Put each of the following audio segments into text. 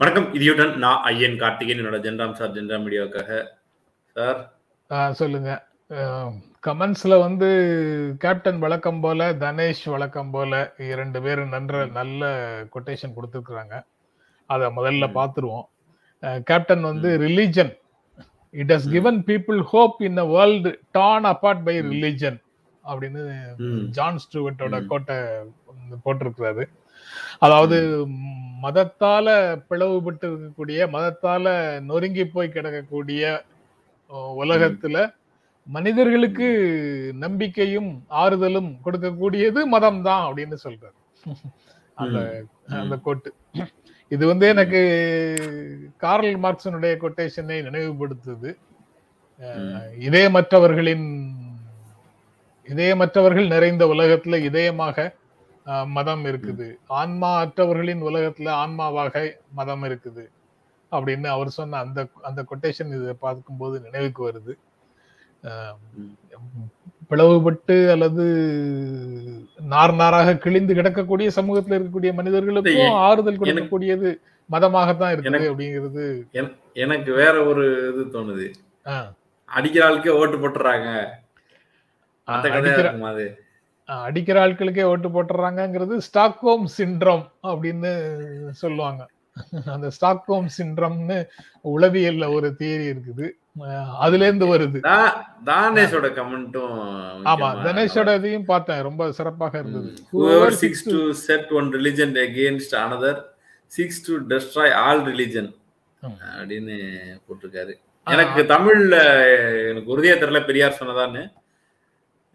வணக்கம் இதியுடன் நான் ஐயன் கார்த்திகேயன் என்னோட ஜென்ராம் சார் ஜென்ராம் மீடியாவுக்காக. சார்? சொல்லுங்க. கமெண்ட்ஸ்ல வந்து கேப்டன் வழக்கம் போல தனேஷ் வழக்கம் போல இரண்டு பேரும் நன்ற நல்ல கொட்டேஷன் கொடுத்துருக்குறாங்க. அதை முதல்ல. பார்த்துருவோம் கேப்டன் வந்து religion it has given people hope in a world torn apart by. Religion அப்படின்னு. ஜான் ஸ்டூவர்ட்டோட. கோட்டை போட்டிருக்கிறாரு. அதாவது மதத்தால பிளவுபட்டு இருக்கக்கூடிய மதத்தால நொறுங்கி போய் கிடக்கக்கூடிய உலகத்துல மனிதர்களுக்கு நம்பிக்கையும் ஆறுதலும் கொடுக்கக்கூடியது மதம் தான் அப்படின்னு சொல்றாரு. அந்த. அந்த கோட்டு. இது வந்து எனக்கு கார்ல் மார்க்சனுடைய கொட்டேஷனை நினைவுபடுத்துது. இதயமற்றவர்களின் இதயமற்றவர்கள் நிறைந்த உலகத்துல இதயமாக மதம் இருக்குது. ஆன்மா அற்றவர்களின் உலகத்துல ஆன்மாவாக மதம் இருக்குது. அப்படின்னு அவர் சொன்ன அந்த அந்த கொட்டேஷன் இதை பார்க்கும்போது நினைவுக்கு வருது. பிளவுபட்டு அல்லது நார் நாராக கிழிந்து கிடக்கக்கூடிய சமூகத்துல இருக்கக்கூடிய மனிதர்களுக்கும் ஆறுதல் கொடுக்கக்கூடியது மதமாகத்தான் இருக்குது அப்படிங்கிறது. எனக்கு வேற ஒரு இது தோணுது. அடிக்கிற ஆளுக்கே ஓட்டு போட்டுறாங்க. அந்த கதையா இருக்குமா அது? அடிக்கிற ஆட்களுக்கே ஓட்டு போட்டுறாங்கிறது ஸ்டாக்ஹோம் சிண்ட்ரம் அப்படின்னு சொல்லுவாங்க. அந்த ஸ்டாக்ஹோம் சிண்ட்ரம்னு உளவியல்ல ஒரு தியரி இருக்குது. அதுல இருந்து வருது. தானேஷோட கமெண்ட்டும் ஆமா தனேஷோட இதையும் பார்த்தேன். ரொம்ப சிறப்பாக இருந்தது. whoever seeks to set one religion against another seeks to destroy all religion ம். அப்படின்னு போட்டிருக்காரு. எனக்கு தமிழ்ல எனக்கு உறுதியா தெரியல பெரியார் சொன்னதான்னு.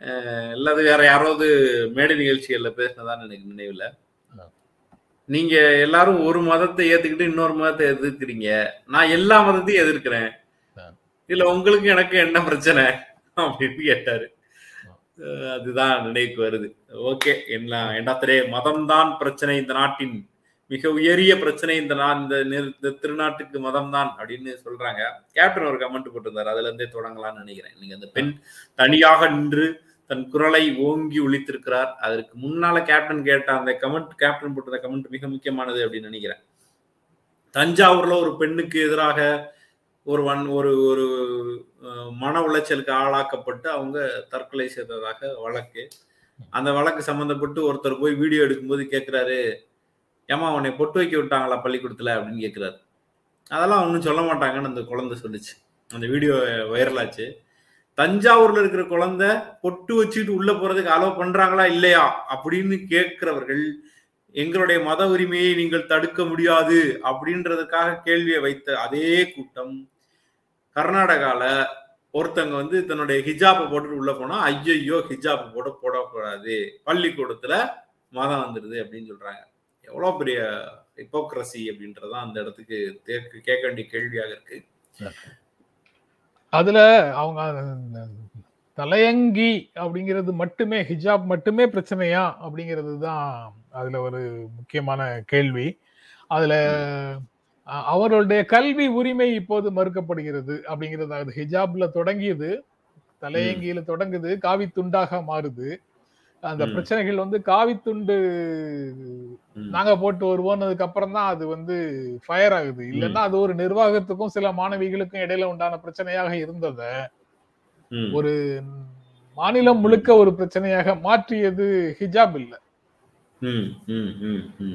அஹ் இல்லாத வேற யாராவது மேடை நிகழ்ச்சிகள்ல பேசினதான்னு எனக்கு நினைவுல. நீங்க எல்லாரும் ஒரு மதத்தை ஏத்துக்கிட்டு இன்னொரு மதத்தை எதிர்க்கிறீங்க. நான் எல்லா மதத்தையும் எதிர்க்கிறேன். இல்ல உங்களுக்கு எனக்கு என்ன பிரச்சனை? அப்படின்னு கேட்டாரு. அதுதான் நினைவுக்கு வருது. ஓகே என்ன என்னத்திலே மதம்தான் பிரச்சனை இந்த நாட்டின். மிக உயரிய பிரச்சனை இந்த நா இந்த நிறு- இந்த திருநாட்டுக்கு மதம் தான் அப்படின்னு சொல்றாங்க. கேப்டன் ஒரு கமெண்ட் போட்டிருந்தாரு. அதுல இருந்தே தொடங்கலாம்னு நினைக்கிறேன். நீங்க அந்த பெண் தனியாக நின்று தன் குரலை ஓங்கி ஒழித்திருக்கிறார். அதற்கு முன்னால கேப்டன் கேட்ட அந்த கமெண்ட் கேப்டன் போட்ட கமெண்ட் மிக முக்கியமானது அப்படின்னு நினைக்கிறேன். தஞ்சாவூர்ல ஒரு பெண்ணுக்கு எதிராக ஒரு வன் ஒரு ஒரு மன உளைச்சலுக்கு ஆளாக்கப்பட்டு அவங்க தற்கொலை செய்ததாக வழக்கு. அந்த வழக்கு சம்பந்தப்பட்டு ஒருத்தர் போய் வீடியோ எடுக்கும்போது கேட்குறாரு ஏமா உன்னை பொட்டு வைக்க விட்டாங்களா பள்ளிக்கூடத்தில்? அப்படின்னு கேட்குறாரு அதெல்லாம் ஒன்றும் சொல்ல மாட்டாங்கன்னு அந்த குழந்தை சொல்லுச்சு. அந்த வீடியோ வைரலாச்சு தஞ்சாவூர்ல இருக்கிற குழந்தை பொட்டு வச்சுட்டு உள்ள போறதுக்கு அலோவ் பண்றாங்களா இல்லையா அப்படின்னு கேட்கிறவர்கள் எங்களுடைய மத உரிமையை நீங்கள் தடுக்க முடியாது அப்படின்றதுக்காக கேள்வியை வைத்த அதே கூட்டம். கர்நாடகால ஒருத்தங்க வந்து தன்னுடைய ஹிஜாப்பை போட்டுட்டு உள்ள போனா ஐயையோ ஹிஜாப் போட போடக்கூடாது பள்ளிக்கூடத்துல மதம் வந்துடுது அப்படின்னு சொல்றாங்க. எவ்வளவு பெரிய ஹிப்போக்ரசி அப்படின்றதான் அந்த இடத்துக்கு கேட்க வேண்டிய கேள்வியாக இருக்கு. அதுல அவங்க தலையங்கி அப்படிங்கிறது மட்டுமே ஹிஜாப் மட்டுமே பிரச்சனையா அப்படிங்கிறது தான் அதுல ஒரு முக்கியமான கேள்வி. அதுல அவர்களுடைய கல்வி உரிமை இப்போது மறுக்கப்படுகிறது அப்படிங்கிறது அது ஹிஜாப்ல தொடங்கியது தலையங்கியில தொடங்குது காவி துண்டாக மாறுது. அந்த. பிரச்சனைகள் வந்து காவி துண்டு ம். நாங்க போட்டு வருவோம்னதுக்கு அப்புறம் தான் அது வந்து ஃபயர் ஆகுது இல்லைன்னா அது ஒரு நிர்வாகத்துக்கும் சில மாணவிகளுக்கும் இடையில உண்டான பிரச்சனையாக இருந்தத. ஒரு மாநிலம் முழுக்க ஒரு பிரச்சனையாக மாற்றியது ஹிஜாப் இல்ல.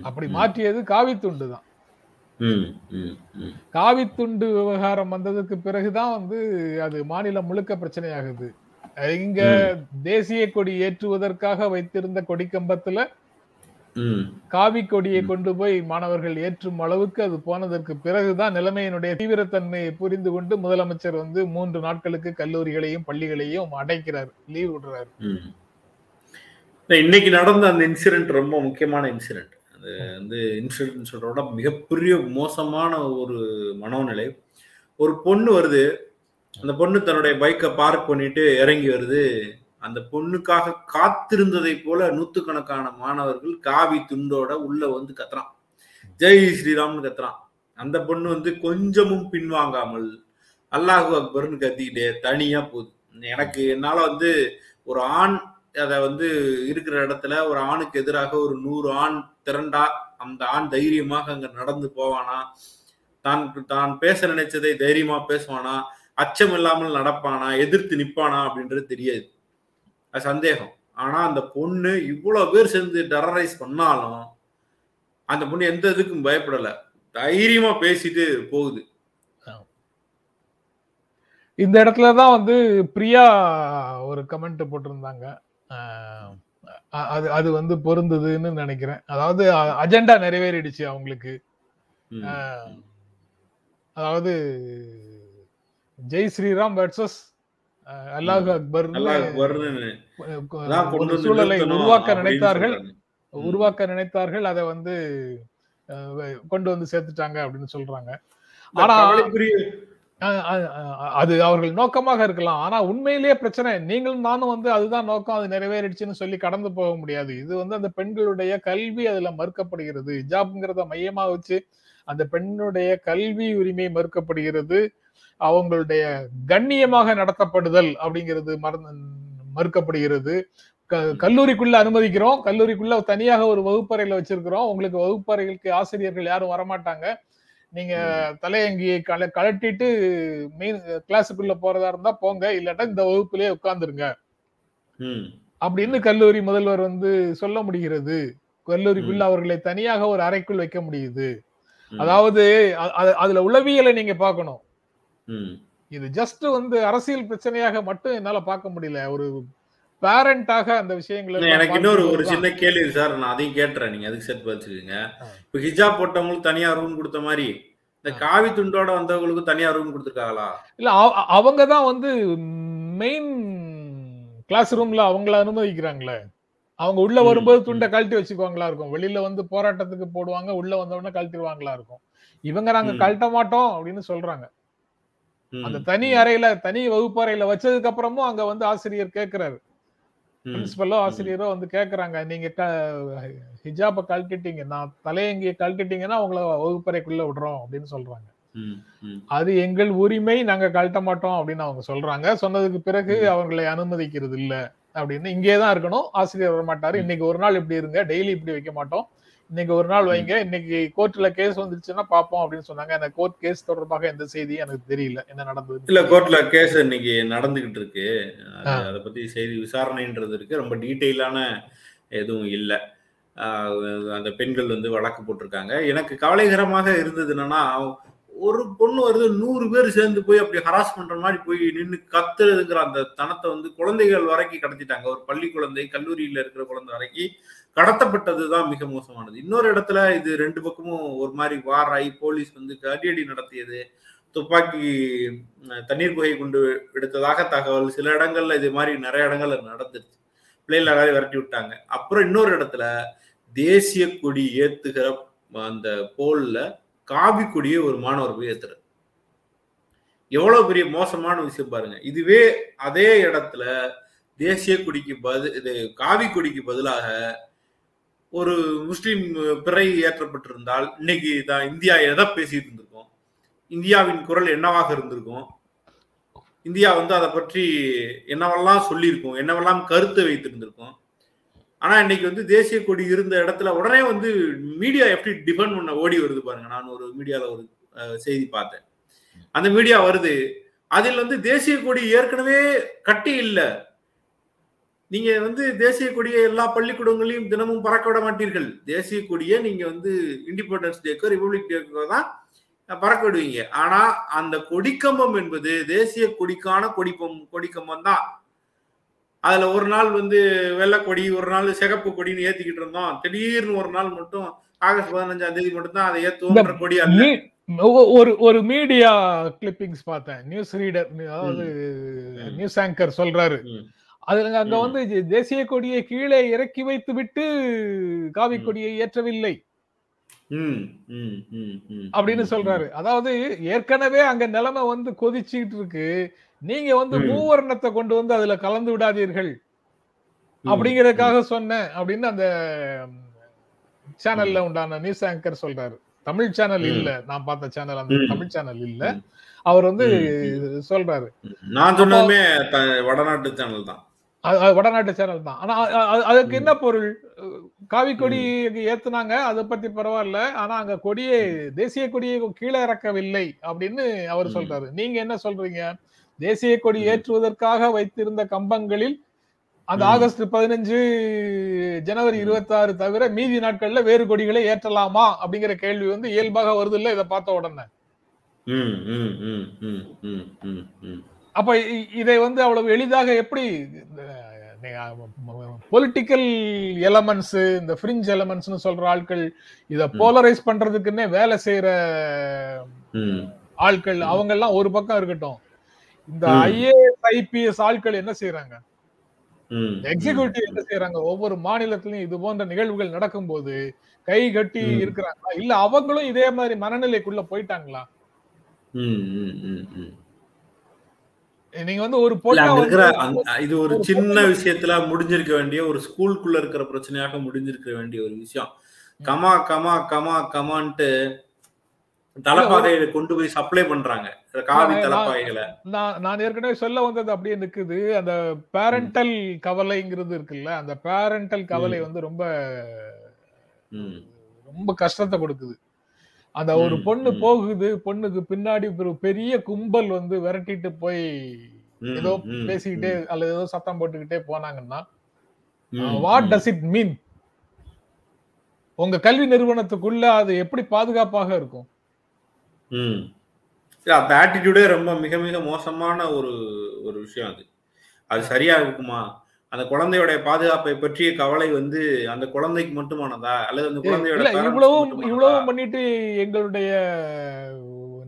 அப்படி. மாற்றியது காவி துண்டு தான் ம். ம். ம். காவி துண்டு விவகாரம் வந்ததுக்கு பிறகுதான் வந்து அது மாநிலம் முழுக்க பிரச்சனையாகுது இங்க தேசிய கொடி ஏற்றுவதற்காக வைத்திருந்த கொடிக்கம்பத்துல. காவி கொடியை கொண்டு போய் மாணவர்கள் ஏற்றும் அளவுக்கு அது போனதற்கு பிறகுதான் நிலைமையினுடைய தீவிரத்தன்மையை புரிந்து கொண்டு முதலமைச்சர் வந்து மூன்று நாட்களுக்கு கல்லூரிகளையும் பள்ளிகளையும் அடைக்கிறார் லீவ் விடுறாரு. இன்னைக்கு நடந்த அந்த இன்சிடென்ட் ரொம்ப முக்கியமான இன்சிடென்ட். அது வந்து இன்சிடென்ட் சொல்றத விட மிகப்பெரிய மோசமான ஒரு மனோநிலை. ஒரு பொண்ணு வருது அந்த பொண்ணு தன்னுடைய பைக்கை பார்க் பண்ணிட்டு இறங்கி வருது. அந்த பொண்ணுக்காக காத்திருந்ததை போல நூத்துக்கணக்கான மாணவர்கள் காவி துண்டோட உள்ள வந்து கத்துறான். ஜெய் ஸ்ரீராம்னு கத்துறான். அந்த பொண்ணு வந்து கொஞ்சமும் பின்வாங்காமல் அல்லாஹு அக்பர்னு கத்திக்கிட்டே தனியா போகுது. எனக்கு என்னால வந்து ஒரு ஆண் அதை வந்து இருக்கிற இடத்துல ஒரு ஆணுக்கு எதிராக ஒரு நூறு ஆண் திரண்டா அந்த ஆண் தைரியமாக அங்க நடந்து போவானா? தான் தான் பேச நினைச்சதை தைரியமா பேசுவானா? அச்சம் இல்லாமல் நடப்பானா எதிர்த்து நிப்பானா அப்படின்றது தெரியாது. அது சந்தேகம். ஆனா அந்த பொண்ணு இவ்வளவு பேர் சேர்ந்து டெரரைஸ் பண்ணாலும் அந்த பொண்ணு எந்த இதுக்கும் பயப்படல. தைரியமா பேசிட்டு போகுது. இந்த இடத்துல தான் வந்து பிரியா ஒரு கமெண்ட் போட்டிருந்தாங்க. அது அது வந்து பொருந்ததுன்னு நினைக்கிறேன். அதாவது அஜெண்டா நிறைவேறிடுச்சு அவங்களுக்கு. அதாவது ஜெய் ஸ்ரீராம் வர்சஸ் அல்லாஹ் அக்பர் சூழலை உருவாக்க நினைத்தார்கள். உருவாக்க நினைத்தார்கள் அதை வந்து கொண்டு வந்து சேர்த்துட்டாங்க அப்படின்னு சொல்றாங்க. ஆனா- அது அவர்கள் நோக்கமாக இருக்கலாம். ஆனா உண்மையிலேயே பிரச்சனை நீங்களும் நானும் வந்து அதுதான் நோக்கம் அது நிறைவேறிடுச்சுன்னு சொல்லி கடந்து போக முடியாது. இது வந்து அந்த பெண்களுடைய கல்வி அதுல மறுக்கப்படுகிறது. ஹிஜாப்ங்கிறத மையமா வச்சு அந்த பெண்ணுடைய கல்வி உரிமை மறுக்கப்படுகிறது. அவங்களுடைய கண்ணியமாக நடத்தப்படுதல் அப்படிங்கிறது மறந்து மறுக்கப்படுகிறது. கல்லூரிக்குள்ள அனுமதிக்கிறோம். கல்லூரிக்குள்ள தனியாக ஒரு வகுப்பறையில வச்சிருக்கிறோம். உங்களுக்கு வகுப்பறைகளுக்கு ஆசிரியர்கள் யாரும் வரமாட்டாங்க. நீங்க தலையங்கியை கல கழட்டிட்டு மெயின் கிளாஸுக்குள்ள போறதா இருந்தா போங்க. இல்லாட்டா இந்த வகுப்பிலே உட்கார்ந்துருங்க. அப்படின்னு கல்லூரி முதல்வர் வந்து சொல்ல முடிகிறது. கல்லூரிக்குள்ள அவர்களை தனியாக ஒரு அறைக்குள் வைக்க முடியுது. அதாவது அதுல உளவியலை நீங்க பார்க்கணும். ம். இது ஜஸ்ட் வந்து அரசியல் பிரச்சனையாக மட்டும் என்னால பார்க்க முடியல ஒரு பேரண்டாக அந்த விஷயங்களை எனக்கு இன்னொரு ஒரு சின்ன கேள்வி சார் நான் அதையும் கேட்டுறேன் நீங்க அதுக்கு சேர்த்து வச்சுக்கோங்க. இப்ப ஹிஜாப் போட்டவங்களுக்கு தனியா ரூம் கொடுத்த மாதிரி இந்த. காவி துண்டோட வந்தவங்களுக்கு தனியா ரூம் கொடுத்துருக்காங்களா இல்ல அவ- அவங்க தான் வந்து மெயின் கிளாஸ் ரூம்ல அவங்கள அனுமதிக்கிறாங்களே அவங்க உள்ள வரும்போது. துண்டை கழட்டி வச்சுக்குவாங்களா இருக்கும் வெளியில வந்து போராட்டத்துக்கு போடுவாங்க உள்ள வந்தவொடனே கழட்டிடுவாங்களா இருக்கும் இவங்க நாங்க. கழட்ட மாட்டோம் அப்படின்னு சொல்றாங்க. அந்த தனி அறையில தனி வகுப்பு அறையில வச்சதுக்கு அப்புறமும் அங்க வந்து ஆசிரியர் கேக்குறாரு. பிரின்சிபலோ ஆசிரியரோ வந்து கேக்குறாங்க நீங்க ஹிஜாப கழட்டிட்டீங்க நான் தலையங்கிய கழட்டிட்டீங்கன்னா உங்களை வகுப்பறைக்குள்ள விடுறோம் அப்படின்னு சொல்றாங்க. அது எங்கள் உரிமை நாங்க கழட்ட மாட்டோம் அப்படின்னு அவங்க சொல்றாங்க சொன்னதுக்கு பிறகு ம். அவங்களை அனுமதிக்கிறது இல்ல அப்படின்னு இங்கே தான் இருக்கணும் ஆசிரியர் வர மாட்டாரு. இன்னைக்கு ஒரு நாள் இப்படி இருங்க டெய்லி இப்படி வைக்க மாட்டோம் இன்னைக்கு ஒரு நாள். வைங்க. இன்னைக்கு கோர்ட்ல கேஸ் வந்துருச்சுன்னா பாப்போம் அப்படின்னு சொன்னாங்க. அந்த கோர்ட் கேஸ் தொடர்பாக எந்த செய்தியும் எனக்கு தெரியல. என்ன நடந்தது இல்ல கோர்ட்ல கேஸ் இன்னைக்கு நடந்துகிட்டு இருக்கு. அது- பத்தி செய்தி விசாரணைன்றது இருக்கு. ரொம்ப டீட்டெயிலான எதுவும் இல்ல. அந்த பெண்கள் வந்து வழக்கு போட்டிருக்காங்க. எனக்கு கவலைகரமாக இருந்தது என்னன்னா ஒரு பொண்ணு வருது நூறு பேர் சேர்ந்து போய் அப்படி ஹராஸ் பண்ற மாதிரி போய் நின்று கத்துறதுங்கிற அந்த தனத்தை வந்து குழந்தைகள் வரைக்கும் கடத்திட்டாங்க. ஒரு பள்ளி குழந்தை கல்லூரியில இருக்கிற குழந்தை வரைக்கும் கடத்தப்பட்டதுதான் மிக மோசமானது. இன்னொரு இடத்துல இது ரெண்டு பக்கமும் ஒரு மாதிரி வாராய் போலீஸ் வந்து அடியடி நடத்தியது துப்பாக்கி தண்ணீர் புகை கொண்டு எடுத்ததாக தகவல். சில இடங்கள்ல இது மாதிரி நிறைய இடங்கள்ல நடந்துருச்சு. பிள்ளைகள் விரட்டி விட்டாங்க. அப்புறம் இன்னொரு இடத்துல தேசிய கொடி ஏத்துகிற அந்த போல்ல காவி கொடியை ஒரு மாணவர் போய் ஏத்துறாரு. எவ்வளவு பெரிய மோசமான விஷயம் பாருங்க. இதுவே அதே இடத்துல தேசிய கொடிக்கு பதில் இது காவி கொடிக்கு பதிலாக ஒரு முஸ்லீம் பிறை ஏற்றப்பட்டிருந்தால் இன்னைக்கு தான் இந்தியா எதை பேசிட்டு இருந்திருக்கோம்? இந்தியாவின் குரல் என்னவாக இருந்திருக்கும்? இந்தியா வந்து அதை பற்றி என்னவெல்லாம் சொல்லியிருக்கோம்? என்னவெல்லாம் கருத்து வைத்திருந்திருக்கோம்? ஆனா இன்னைக்கு வந்து தேசிய கொடி இருந்த இடத்துல உடனே வந்து மீடியா எப்படி டிபெண்ட் பண்ண ஓடி வருது பாருங்க. நான் ஒரு மீடியால ஒரு செய்தி பார்த்தேன். அந்த மீடியா வருது. அதில் வந்து தேசிய கொடி ஏற்கனவே கட்டி இல்லை. நீங்க வந்து தேசிய கொடியை எல்லா பள்ளிக்கூடங்களையும் தினமும் பறக்க விட மாட்டீர்கள். தேசிய கொடியை நீங்க வந்து இண்டிபெண்டன்ஸ் டேக்கோ ரிபப்ளிக் டேக்கோ தான் பறக்க விடுவீங்க. ஆனா அந்த கொடிக்கம்பம் என்பது தேசிய கொடிக்கான கொடிப்பம் கொடிக்கம்பம் தான். அதுல ஒரு நாள் வந்து வெள்ளை கொடி ஒரு நாள் சிகப்பு கொடின்னு ஏத்திக்கிட்டு இருந்தோம். திடீர்னு ஒரு நாள் மட்டும் ஆகஸ்ட் பதினஞ்சாம் தேதி மட்டும் தான் அதை ஏத்துவோன்ற கொடி அல்ல ஒரு ஒரு மீடியா கிளிப்பிங்ஸ் பார்த்தேன். நியூஸ் ரீடர் அதாவது. நியூஸ் ஆங்கர் சொல்றாரு. அதுல அங்க. வந்து தேசிய கொடியை கீழே இறக்கி வைத்து விட்டு காவி. கொடியை ஏற்றவில்லை. அப்படின்னு சொல்றாரு. அதாவது ஏற்கனவே அங்க நிலைமை வந்து கொதிச்சுக்கிட்டு இருக்கு. நீங்க வந்து. மூவர்ணத்தை கொண்டு வந்து அதுல கலந்து விடாதீர்கள். அப்படிங்கறதுக்காக சொன்னேன் அப்படின்னு அந்த சேனல்ல உண்டான நியூஸ் ஆங்கர் சொல்றாரு. தமிழ் சேனல். இல்ல. நான் பார்த்த சேனல் அந்த. தமிழ் சேனல் இல்ல. அவர் வந்து சொல்றாரு. நான் சொன்னதுமே வடநாட்டு சேனல் தான். வடநாட்டு சேனல் தான். ஆனா அதுக்கு. என்ன பொருள்? காவி கொடி ஏத்துனாங்க அதை பத்தி பரவாயில்ல. ஆனா அங்க கொடியே தேசிய கொடியை கீழே இறக்கவில்லை அப்படின்னு அவர். சொல்றாரு. நீங்க என்ன சொல்றீங்க? தேசிய கொடி. ஏற்றுவதற்காக வைத்திருந்த கம்பங்களில் அந்த. ஆகஸ்ட் பதினஞ்சு ஜனவரி. இருபத்தி ஆறு தவிர மீதி நாட்கள்ல வேறு கொடிகளை ஏற்றலாமா அப்படிங்கிற கேள்வி வந்து இயல்பாக வருது இல்ல இதை பார்த்த உடனே ம், ம், ம், ம், ம், ம், ம். அப்ப இதை வந்து அவ்வளவு எளிதாக எப்படி பொலிட்டிக்கல் எலமெண்ட்ஸ் இந்த ஃப்ரிஞ்ச் எலமெண்ட்ஸ்னு சொல்ற ஆட்கள் இத. போலரைஸ் பண்றதுக்குன்னே வேலை செய்யற ஆட்கள் அவங்க எல்லாம் ஒரு பக்கம் இருக்கட்டும் இந்த. ஐஏஎஸ் ஐபிஎஸ் ஆட்கள் என்ன செய்யறாங்க எக்ஸிகியூட்டிவ் என்ன செய்யறாங்க ஒவ்வொரு மாநிலத்திலயும் இது போன்ற நிகழ்வுகள் நடக்கும்போது கை கட்டி. இருக்கிறாங்களா? இல்ல அவங்களும் இதே மாதிரி மனநிலைக்குள்ள போயிட்டாங்களா. நீங்க வந்து ஒரு இது ஒரு ஒரு சின்ன விஷயத்துல முடிஞ்சிருக்க வேண்டிய ஒரு ஸ்கூலுக்குள்ள இருக்கிற பிரச்சனையாக முடிஞ்சிருக்க வேண்டிய ஒரு விஷயம். கமா கமா கமா கமான்ட்டு தலைப்பாகையில கொண்டு போய் சப்ளை பண்றாங்க. காவி தலைப்பாகைகளை நான் நான் ஏற்கனவே சொல்ல வந்தது அப்படியே நிக்குது. அந்த பேரண்டல் கவலைங்கிறது இருக்குல்ல அந்த பேரண்டல் கவலை வந்து ரொம்ப ரொம்ப கஷ்டத்தை கொடுக்குது. அந்த ஒரு பொண்ணு. போகுது பொண்ணுக்கு பின்னாடி ஒரு பெரிய கும்பல் வந்து விரட்டிட்டு போய் ஏதோ பேசிக்கிட்டே அல்லது ஏதோ சத்தம் போட்டுக்கிட்டே போனாங்கன்னா வாட். டஸ் இட் மீன் உங்க கல்வி நிறுவனத்துக்குள்ள அது எப்படி பாதுகாப்பாக இருக்கும்? ம். இல்ல, அந்த ஆட்டிடியூடே ரொம்ப மிக மிக மோசமான ஒரு ஒரு விஷயம் அது. அது சரியா இருக்குமா? அந்த குழந்தையோட பாதுகாப்பை பற்றிய கவலை வந்து அந்த குழந்தைக்கு மட்டுமானதா? அல்லது அந்த குழந்தையோட க்கு இவ்வளவும் பண்ணிட்டு எங்களுடைய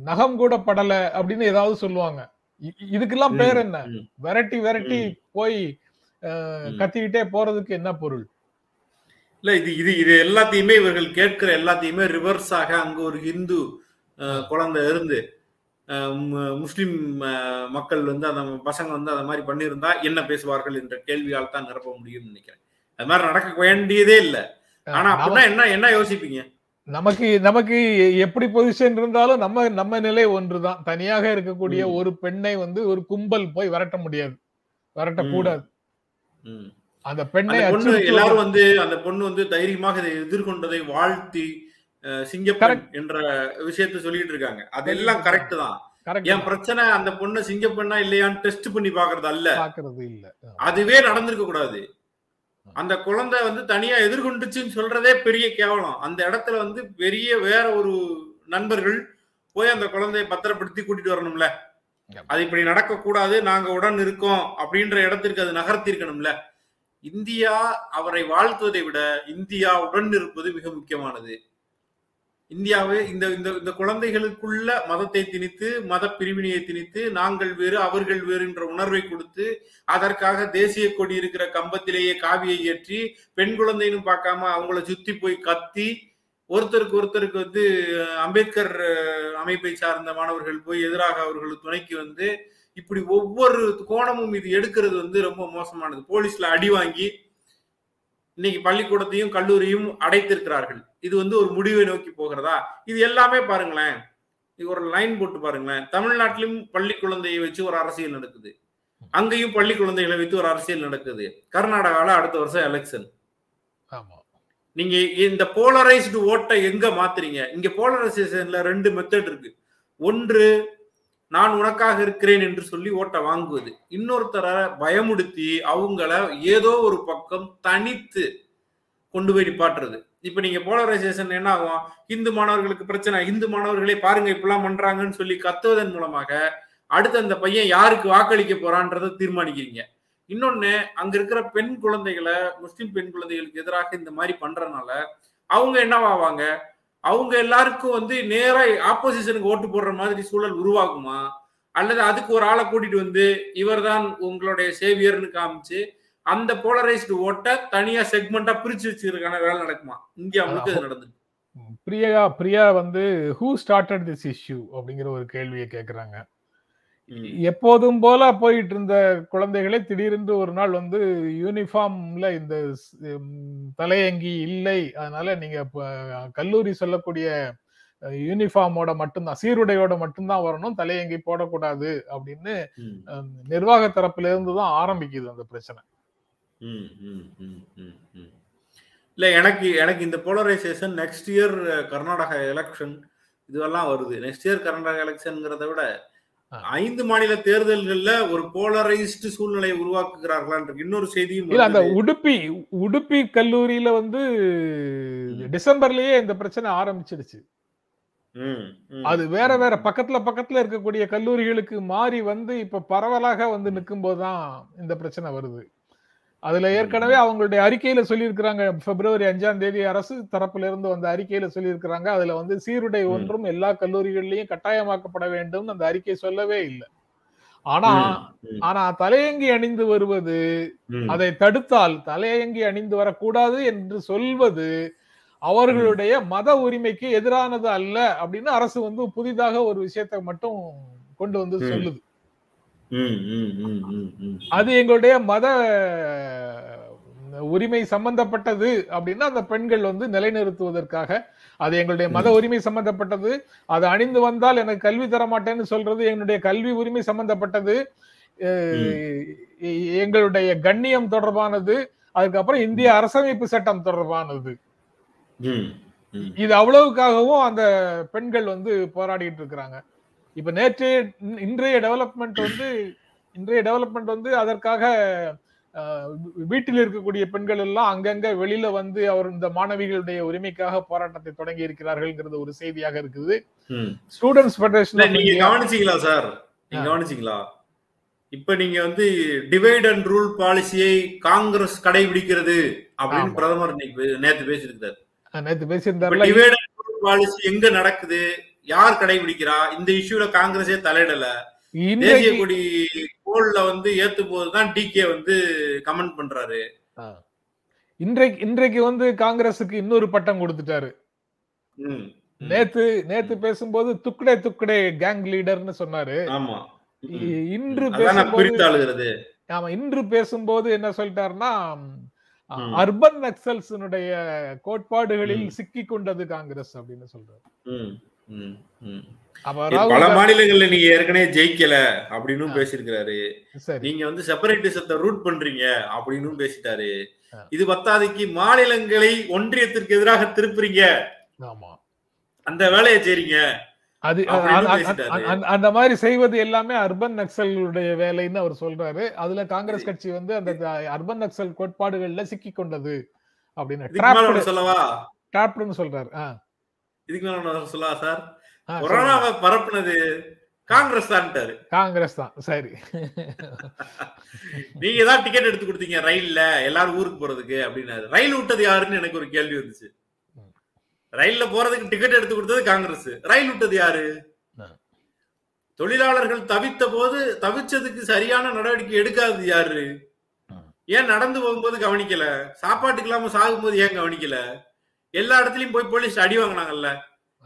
நகம் கூட படல அப்படின்னு ஏதாவது சொல்லுவாங்க. இதுக்கெல்லாம் பேர் என்ன? விரட்டி விரட்டி. போய். கத்திக்கிட்டே போறதுக்கு என்ன பொருள்? இல்ல இது இது இது எல்லாத்தையுமே இவர்கள் கேட்கிற எல்லாத்தையுமே ரிவர்ஸாக அங்க ஒரு இந்து அஹ், குழந்தை இருந்து முஸ்லிம் மக்கள் வந்து அந்த பசங்க வந்து அந்த மாதிரி பண்ணியிருந்தா என்ன பேசுவார்கள் என்ற கேள்வியால் தான் நிரப்ப முடியும்னு நினைக்கிறேன். அது மாதிரி நடக்க வேண்டியதே இல்ல. ஆனா அப்படின்னா என்ன என்ன யோசிப்பீங்க? நமக்கு நமக்கு எப்படி பொசிஷன் இருந்தாலும் நம்ம நம்ம நிலை ஒன்றுதான். தனியாக இருக்கக்கூடிய. ஒரு பெண்ணை வந்து ஒரு கும்பல் போய் விரட்ட முடியாது. விரட்டக்கூடாது. அந்த பெண்ணை எல்லாரும் வந்து அந்த பொண்ணு வந்து தைரியமாக இதை எதிர்கொண்டதை வாழ்த்தி அஹ், சிங்கப்பெண் என்ற விஷயத்த சொல்லிட்டு இருக்காங்க. அதெல்லாம் கரெக்ட் தான். என் பிரச்சனை அந்த பொண்ணு சிங்கப்பெண்ணா இல்லையான்னு டெஸ்ட் பண்ணி பாக்குறது அல்ல. அதுவே நடந்திருக்க கூடாது. அந்த குழந்தை வந்து தனியா எதிர்கொண்டுச்சுன்னு சொல்றதே பெரிய கேவலம். அந்த இடத்துல வந்து பெரிய வேற ஒரு நண்பர்கள் போய் அந்த குழந்தையை பத்திரப்படுத்தி கூட்டிட்டு வரணும்ல. அது இப்படி நடக்க கூடாது நாங்க உடன் இருக்கோம் அப்படின்ற இடத்திற்கு அது நகர்த்தி இருக்கணும்ல இந்தியா அவரை வாழ்த்துவதை விட இந்தியா உடன் இருப்பது மிக முக்கியமானது. இந்தியாவை இந்த இந்த இந்த குழந்தைகளுக்குள்ள மதத்தை திணித்து மத பிரிவினையை திணித்து நாங்கள் வேறு அவர்கள் வேறு என்ற உணர்வை கொடுத்து அதற்காக தேசிய கொடி இருக்கிற கம்பத்திலேயே காவியை ஏற்றி பெண் குழந்தைன்னு பார்க்காம அவங்கள சுத்தி போய் கத்தி ஒருத்தருக்கு ஒருத்தருக்கு வந்து அம்பேத்கர் அமைப்பை சார்ந்த மாணவர்கள் போய் எதிராக அவர்கள் துணைக்கு வந்து இப்படி ஒவ்வொரு கோணமும் இது எடுக்கிறது வந்து ரொம்ப மோசமானது. போலீஸ்ல அடி வாங்கி இன்னைக்கு பள்ளிக்கூடத்தையும் கல்லூரியும் அடைத்திருக்கிறார்கள். இது வந்து ஒரு முடிவை நோக்கி போகிறதா? இது எல்லாமே பாருங்களேன். இது ஒரு லைன் போட்டு பாருங்களேன். தமிழ்நாட்டிலும் பள்ளி குழந்தையை வச்சு ஒரு அரசியல் நடக்குது. அங்கேயும் பள்ளி குழந்தைகளை வைத்து ஒரு அரசியல் நடக்குது. கர்நாடகால அடுத்த வருஷம் எலெக்ஷன் நீங்க இந்த போலரைஸ்டு ஓட்டை எங்க மாத்துறீங்க? இங்க போலரைசேஷன்ல ரெண்டு மெத்தட் இருக்கு. ஒன்று நான் உனக்காக இருக்கிறேன் என்று சொல்லி ஓட்டை வாங்குவது. இன்னொருத்தரை பயமுடுத்தி அவங்கள ஏதோ ஒரு பக்கம் தனித்து கொண்டு போய் நிப்பாட்டுறது. இப்ப நீங்க போலரைசேஷன் என்ன ஆகும்? இந்து மாணவர்களுக்கு பிரச்சனை. இந்து மாணவர்களே பாருங்க இப்பெல்லாம் பண்றாங்கன்னு சொல்லி கத்துவதன் மூலமாக அடுத்து அந்த பையன் யாருக்கு வாக்களிக்க போறான்றதை தீர்மானிக்கிறீங்க. இன்னொன்னு அங்க இருக்கிற பெண் குழந்தைகளை முஸ்லிம் பெண் குழந்தைகளுக்கு எதிராக இந்த மாதிரி பண்றதுனால அவங்க என்னவாவாங்க? அவங்க எல்லாருக்கும் வந்து நேரா ஆப்போசிஷனுக்கு ஓட்டு போடுற மாதிரி சூழல் உருவாகுமா? அல்லது அதுக்கு ஒரு ஆளை கூட்டிட்டு வந்து இவர்தான் உங்களுடைய சேவியர்னு காமிச்சு அந்த போலரைஸ்டு ஓட்டை தனியா செக்மெண்டா பிரிச்சு வச்சுக்கிறதுக்கான வேலை நடக்குமா? இந்தியா முழுக்க இது நடந்தது பிரியா பிரியா வந்து ஹூ ஸ்டார்டட் திஸ் இஷ்யூ அப்படிங்கிற ஒரு கேள்வியை கேக்குறாங்க. ம். எப்போதும் போல போயிட்டு இருந்த குழந்தைகளே திடீரென்று ஒரு நாள் வந்து யூனிஃபார்ம்ல இந்த தலையங்கி இல்லை. அதனால நீங்க கல்லூரி சொல்லக்கூடிய யூனிஃபார்மோட மட்டும்தான் சீருடையோட மட்டும்தான் வரணும். தலையங்கி போடக்கூடாது அப்படின்னு நிர்வாக தரப்புல இருந்து தான் ஆரம்பிக்குது அந்த பிரச்சனை. இல்ல எனக்கு எனக்கு இந்த polarisation next year Karnataka election இதுவெல்லாம் வருது. நெக்ஸ்ட் இயர் கர்நாடகா எலெக்ஷன்ங்கிறத விட. ஐந்து மாநில தேர்தல்கள்ல ஒரு போலரைஸ்டு சூழ்நிலையை உருவாக்குகிறார்களான்ற இன்னொரு செய்தியும் இல்ல அந்த. உடுப்பி உடுப்பி கல்லூரியில வந்து டிசம்பர்லயே இந்த பிரச்சனை ஆரம்பிச்சிடுச்சு. அது வேற வேற பக்கத்துல பக்கத்துல இருக்கக்கூடிய கல்லூரிகளுக்கு மாறி வந்து இப்ப பரவலாக வந்து நிற்கும் போதுதான் இந்த பிரச்சனை வருது. அதுல ஏற்கனவே அவங்களுடைய அறிக்கையில சொல்லியிருக்கிறாங்க பிப்ரவரி அஞ்சாம் தேதி அரசு தரப்புல இருந்து வந்த அறிக்கையில சொல்லியிருக்கிறாங்க அதுல வந்து சீருடை. ஒன்றும் எல்லா கல்லூரிகள்லயும் கட்டாயமாக்கப்பட வேண்டும் அந்த அறிக்கை சொல்லவே இல்லை ஆனா ஆனா தலையங்கி அணிந்து வருவது அதை தடுத்தால் தலையங்கி அணிந்து வரக்கூடாது என்று சொல்வது அவர்களுடைய மத உரிமைக்கு எதிரானது அல்ல அப்படின்னு அரசு வந்து புதிதாக ஒரு விஷயத்தை மட்டும் கொண்டு வந்து. சொல்லுது. அது எங்களுடைய மத உரிமை சம்பந்தப்பட்டது அப்படின்னா அந்த பெண்கள் வந்து நிலைநிறுத்துவதற்காக அது எங்களுடைய மத உரிமை சம்பந்தப்பட்டது. அது அணிந்து வந்தால் எனக்கு கல்வி தர மாட்டேன்னு சொல்றது எங்களுடைய கல்வி உரிமை சம்பந்தப்பட்டது. எங்களுடைய கண்ணியம் தொடர்பானது. அதுக்கப்புறம் இந்திய அரசமைப்பு சட்டம் தொடர்பானது. இது அவ்வளவுக்காகவும் அந்த பெண்கள் வந்து போராடிட்டு இருக்கிறாங்க. இப்ப நேற்றைய இன்- இன்றைய டெவலப்மெண்ட் வந்து இன்றைய டெவலப்மெண்ட் வந்து அதற்காக வீட்டில் இருக்கக்கூடிய பெண்கள் எல்லாம் அங்கங்க வெளியில வந்து அவர் இந்த மாணவிகளுடைய உரிமைக்காக போராட்டத்தை தொடங்கி இருக்கிறார்கள்ங்கிறது ஒரு செய்தியாக இருக்குது. ஸ்டூடெண்ட்ஸ் ஃபெடரேஷன் நீங்க கவனிச்சீங்களா சார் நீங்க. கவனிச்சீங்களா இப்ப நீங்க வந்து டிவைட் அண்ட் ரூல் பாலிசியை காங்கிரஸ் கடைபிடிக்கிறது அப்படின்னு. பிரதமர் இன்னைக்கு பே- நேத்து பேசியிருக்காரு நேத்து இப்ப பேசியிருந்தாருல டிவைட் அண்ட் ரூல் பாலிசி எங்க நடக்குது யார் கடைபிடிக்கிறா? இந்த இஷ்யூல காங்கிரஸே தலையிடல. தேசிய கொடி போல்ல வந்து ஏத்தும் போதுதான் டிகே வந்து கமெண்ட் பண்றாரு. இன்றைக்கு இன்றைக்கு வந்து காங்கிரஸுக்கு இன்னொரு பட்டம் கொடுத்துட்டாரு. நேத்து நேத்து பேசும்போது துக்குடே துக்குடே கேங் லீடர்னு சொன்னாரு. இன்று பேசும்போது ஆமா இன்று பேசும்போது என்ன சொல்லிட்டாருன்னா. அர்பன் நக்சல்ஸினுடைய கோட்பாடுகளில். சிக்கி கொண்டது காங்கிரஸ் அப்படின்னு சொல்றாரு. பல மாநிலங்கள்ல நீங்க ஏற்கனவே ஜெயிக்கல அப்படின்னு. பேசியிருக்கிறாரு. நீங்க வந்து செப்பரேட்டிசத்தை ரூட் பண்றீங்க அப்படின்னு பேசிட்டாரு. இது பத்தாதைக்கு மாநிலங்களை ஒன்றியத்திற்கு எதிராக திருப்புறீங்க. ஆமா. அந்த வேலையை செய்றீங்க. அது அந்த- மாதிரி செய்வது எல்லாமே அர்பன் நக்சலுடைய வேலைன்னு அவர் சொல்றாரு. அதுல காங்கிரஸ் கட்சி வந்து அந்த அர்பன் நக்சல் கோட்பாடுகள்ல சிக்கி கொண்டது அப்படின்னு சொல்றாரு. ஆ, இதுக்கு மேல சொல்லவா சார். கொரோனாவை பரப்புனது காங்கிரஸ் தான்ட்டாரு காங்கிரஸ் தான் சரி. நீங்க தான் டிக்கெட் எடுத்து கொடுத்தீங்க ரயில்ல எல்லாரும் ஊருக்கு போறதுக்கு அப்படின்னாரு. ரயில் விட்டது யாருன்னு எனக்கு ஒரு கேள்வி வந்துச்சு. ரயில்ல போறதுக்கு டிக்கெட் எடுத்து கொடுத்தது காங்கிரஸ். ரயில் விட்டது யாரு. தொழிலாளர்கள் தவித்த போது தவிச்சதுக்கு சரியான நடவடிக்கை எடுக்காதது யாரு. ஏன் நடந்து போகும்போது கவனிக்கல? சாப்பாட்டுக்கு இல்லாம சாகும்போது ஏன் கவனிக்கல? எல்லா இடத்துலயும் போய் போலீஸ் அடி வாங்கினாங்கல்ல.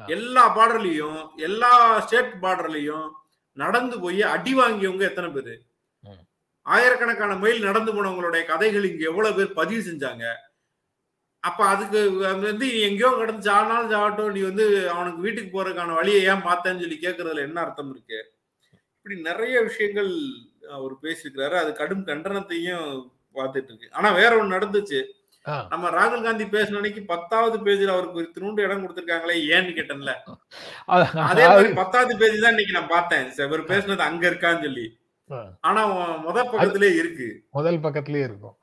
எல்லா பார்டர்லயும் எல்லா ஸ்டேட் பார்டர்லயும் நடந்து போய் அடி வாங்கியவங்க எத்தனை பேரு. ஆயிரக்கணக்கான மைல் நடந்து போனவங்களுடைய கதைகள் இங்க எவ்வளவு பேர் பதிவு செஞ்சாங்க அப்ப அதுக்கு அது வந்து எங்கேயோ கடந்து சானாலும் சாகட்டும் நீ வந்து அவனுக்கு வீட்டுக்கு போறதுக்கான வழியை ஏன் பார்த்தேன்னு சொல்லி கேட்கறதுல என்ன அர்த்தம் இருக்கு இப்படி நிறைய விஷயங்கள் அவர் பேசியிருக்கிறாரு அது கடும் கண்டனத்தையும் பார்த்துட்டு இருக்கு ஆனா வேற ஒண்ணு நடந்துச்சு. நம்ம ராகுல் காந்தி பேசின அன்னைக்கு பத்தாவது பேஜ்ல அவருக்கு திருண்டு இடம் கொடுத்திருக்காங்களே ஏன்னு கேட்டேன்ல. அது- மாதிரி பத்தாவது பேஜ் தான் இன்னைக்கு நான் பார்த்தேன். இவர் பேசுனது அங்க இருக்கான்னு சொல்லி. ஆனா உன் முத பக்கத்திலே இருக்கு. முதல் பக்கத்திலேயே இருக்கும்.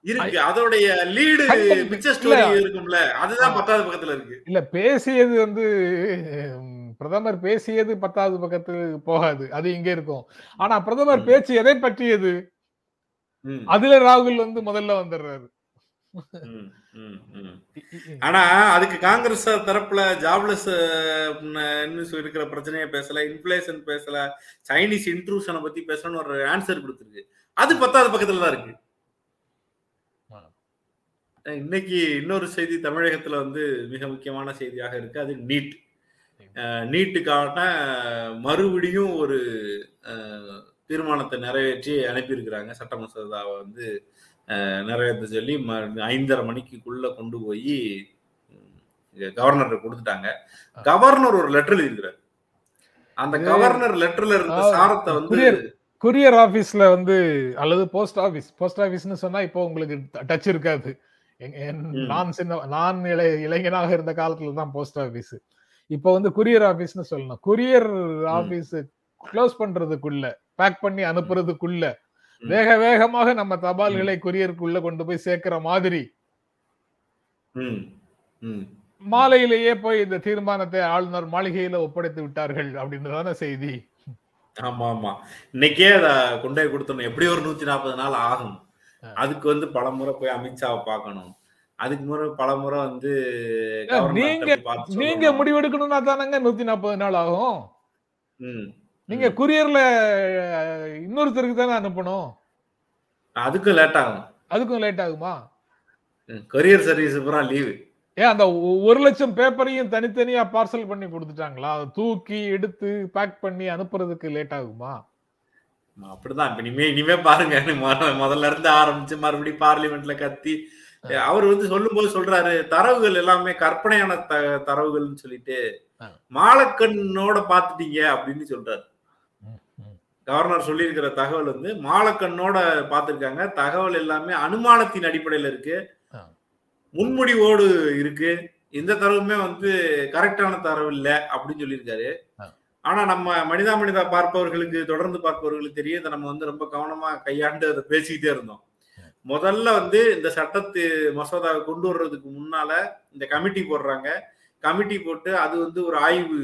இருக்கு. அதோடைய லீடு. Picture story. இருக்கும்ல. அதுதான். பத்தாவது பக்கத்துல இருக்கு. இல்ல பேசியது வந்து பிரதமர் பேசியது பத்தாவது பக்கத்துக்கு போகாது. அது இங்க இருக்கும். ஆனா பிரதமர். பேச்சு எதை பற்றியது? அதுல ராகுல் வந்து முதல்ல வந்துடுறாரு ஆனா அதுக்கு காங்கிரஸ் தரப்புல ஜாப்லெஸ் இருக்கிற பிரச்சனையை பேசல இன்ஃபிளேஷன் பேசல சைனீஸ் இன்ட்ரூஷனை பத்தி பேசணும்னு ஒரு ஆன்சர் கொடுத்துருக்கு. அது பத்தாவது பக்கத்துல தான் இருக்கு. இன்னைக்கு இன்னொரு செய்தி தமிழகத்துல வந்து மிக முக்கியமான செய்தியாக இருக்கு. அது நீட். நீட்டுக்கான மறுபடியும் ஒரு தீர்மானத்தை நிறைவேற்றி அனுப்பியிருக்கிறாங்க. சட்ட மசோதாவை வந்து நிறைவேற்ற சொல்லி ஐந்தரை மணிக்குள்ள கொண்டு போய் கவர்னர் கொடுத்துட்டாங்க. கவர்னர் ஒரு லெட்டர் எழுதியிருக்கிறார். அந்த கவர்னர் லெட்டர்ல இருந்த சாரத்தை வந்து courier- குரியர் ஆபீஸ்ல வந்து அல்லது போஸ்ட் ஆபீஸ் போஸ்ட் ஆபீஸ்னு சொன்னா இப்போ உங்களுக்கு டச் இருக்காது. நான் சின்ன நான் இளை இளைஞனாக இருந்த காலத்துல தான் போஸ்ட் ஆபீஸ் இப்போ வந்து குரியர் ஆபீஸ்னு சொல்லணும். குரியர் ஆபீஸ் க்ளோஸ் பண்றதுக்குள்ள பேக் பண்ணி அனுப்புறதுக்குள்ள. வேக வேகமாக நம்ம தபால்களை குரியருக்குள்ள கொண்டு போய் சேர்க்கிற மாதிரி. மாலையிலேயே போய் இந்த தீர்மானத்தை ஆளுநர் மாளிகையில ஒப்படைத்து விட்டார்கள் அப்படின்னு தானே செய்தி. ஆமா ஆமா இன்னைக்கே அத கொண்டு போய் கொடுத்தணும் எப்படி ஒரு நூத்தி நாற்பது நாள் ஆகும். அதுக்கு வந்து பல முறை போய் அமித்ஷாவை பார்க்கணும். அதுக்கு முறை பல முறை வந்து நீங்க- நீங்க. முடிவெடுக்கணும்னா தானங்க நூத்தி நாற்பது நாள் ஆகும்? நீங்க. குரியர்ல இன்னொருத்தருக்கு தானே அனுப்பணும்? அதுக்கும் லேட் ஆகும். அதுக்கும் லேட் ஆகுமா? கொரியர் சர்வீஸ் பூரா லீவு ஏன் அந்த ஒரு லட்சம் பேப்பரையும் தனித்தனியா பார்சல் பண்ணி கொடுத்துட்டாங்களா? தூக்கி எடுத்து பேக் பண்ணி அனுப்புறதுக்கு லேட் ஆகுமா? அப்படிதான். இனிமே இனிமே பாருங்க. மொத- முதல்ல இருந்து ஆரம்பிச்சு மறுபடியும் பார்லிமெண்ட்ல கத்தி அவர் வந்து சொல்லும் போது சொல்றாரு தரவுகள் எல்லாமே கற்பனையான த- தரவுகள்னு சொல்லிட்டு. மாலக்கண்ணோட பாத்துட்டீங்க அப்படின்னு சொல்றாரு. கவர்னர் சொல்லியிருக்கிற தகவல் வந்து மாலக்கண்ணோட பார்த்திருக்காங்க. தகவல் எல்லாமே அனுமானத்தின் அடிப்படையில இருக்கு. முன்முடிவோடு இருக்கு. எந்த தரவுமே வந்து கரெக்டான தரவு இல்ல அப்படின்னு சொல்லியிருக்காரு. ஆனா நம்ம மனிதா மனிதா பார்ப்பவர்களுக்கு தொடர்ந்து பார்ப்பவர்களுக்கு தெரியும். இதை நம்ம வந்து ரொம்ப கவனமா கையாண்டு அதை பேசிக்கிட்டே இருந்தோம். முதல்ல வந்து இந்த சட்டத்து மசோதாவை கொண்டு வர்றதுக்கு முன்னால இந்த கமிட்டி போடுறாங்க. கமிட்டி போட்டு அது வந்து ஒரு ஆய்வு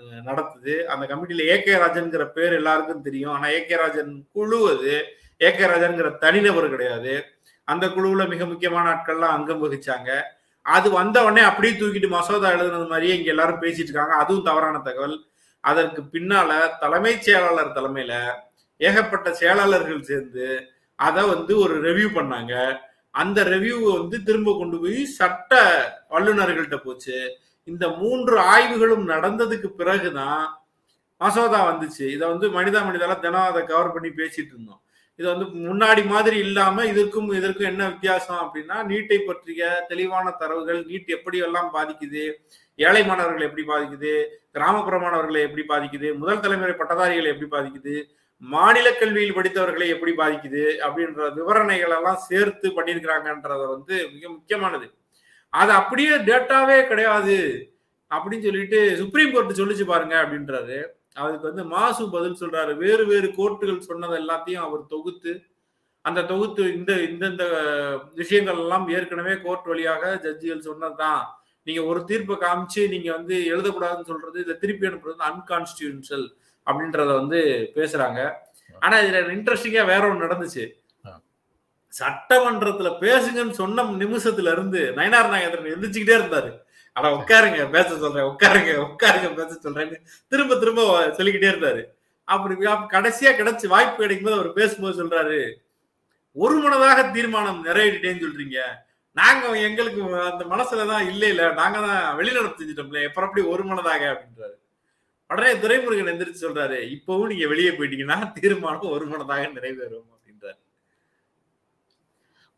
நடத்துது. அந்த கமிட்டியில ஏ கே ராஜன்கிற பேர் எல்லாருக்கும் தெரியும். ஆனா ஏ கே ராஜன் குழு அது. ஏ கே ராஜன்கிற தனிநபர் கிடையாது. அந்த குழுவுல மிக முக்கியமான ஆட்கள்லாம் அங்கம் வகிச்சாங்க. அது வந்த உடனே அப்படியே தூக்கிட்டு மசோதா எழுதுனது மாதிரியே இங்க எல்லாரும் பேசிட்டு இருக்காங்க. அதுவும் தவறான தகவல். அதற்கு பின்னால தலைமைச் செயலாளர் தலைமையில ஏகப்பட்ட செயலாளர்கள் சேர்ந்து அதை வந்து ஒரு ரெவ்யூ பண்ணாங்க. அந்த ரெவ்யூ வந்து திரும்ப கொண்டு போய் சட்ட வல்லுநர்கள்ட்ட போச்சு. இந்த மூன்று ஆய்வுகளும் நடந்ததுக்கு பிறகுதான் மசோதா வந்துச்சு. இதை வந்து மனிதா மனிதால தினம் அதை கவர் பண்ணி பேசிட்டு இருந்தோம். இது வந்து முன்னாடி மாதிரி இல்லாம இதற்கும் இதற்கும் என்ன வித்தியாசம் அப்படின்னா நீட்டை பற்றிய தெளிவான தரவுகள் நீட் எப்படி எல்லாம் பாதிக்குது ஏழை மாணவர்களை எப்படி பாதிக்குது கிராமப்புற மாணவர்களை எப்படி பாதிக்குது முதல் தலைமுறை பட்டதாரிகளை எப்படி பாதிக்குது மாநில கல்வியில் படித்தவர்களை எப்படி பாதிக்குது அப்படின்ற விவரணைகள் எல்லாம் சேர்த்து பண்ணியிருக்கிறாங்கன்றத வந்து மிக முக்கியமானது. அது அப்படியே டேட்டாவே கிடையாது அப்படின்னு சொல்லிட்டு சுப்ரீம் கோர்ட் சொல்லிச்சு பாருங்க அப்படின்றாரு. அதுக்கு வந்து மாசு பதில் சொல்றாரு. வேறு வேறு கோர்ட்டுகள் சொன்னது எல்லாத்தையும் அவர் தொகுத்து அந்த தொகுத்து இந்த இந்தந்த விஷயங்கள் எல்லாம் ஏற்கனவே கோர்ட் வழியாக ஜட்ஜிகள் சொன்னதுதான். நீங்க ஒரு தீர்ப்பை காமிச்சு நீங்க வந்து எழுதக்கூடாதுன்னு சொல்றது இதை திருப்பி அனுப்புறது அன்கான்ஸ்டியூன்ஷியல் அப்படின்றத வந்து பேசுறாங்க. ஆனா இதுல இன்ட்ரெஸ்டிங்கா வேற ஒன்று நடந்துச்சு. சட்டமன்றத்துல பேசுங்கன்னு சொன்ன நிமிஷத்துல இருந்து நயனார் நாகேந்திரன் எந்திரிச்சுக்கிட்டே இருந்தாரு. அட உட்காருங்க பேச சொல்றேன் உட்காருங்க உட்காருங்க பேச சொல்றேன்னு திரும்ப திரும்ப சொல்லிக்கிட்டே இருந்தாரு. அப்படி கடைசியா கிடைச்சு வாய்ப்பு கிடைக்கும் போது அவர் பேசும்போது சொல்றாரு ஒரு மனதாக தீர்மானம் நிறைவேறிட்டேன்னு சொல்றீங்க. நாங்க எங்களுக்கு அந்த மனசுலதான் இல்ல இல்ல நாங்க தான் வெளிநடப்பு செஞ்சிட்டோம்ல எப்ப அப்படி ஒரு மனதாக? அப்படின்றாரு. உடனே துரைமுருகன் எந்திரிச்சு சொல்றாரு இப்பவும் நீங்க வெளியே போயிட்டீங்கன்னா தீர்மானம் ஒரு மனதாக நிறைவேறும்.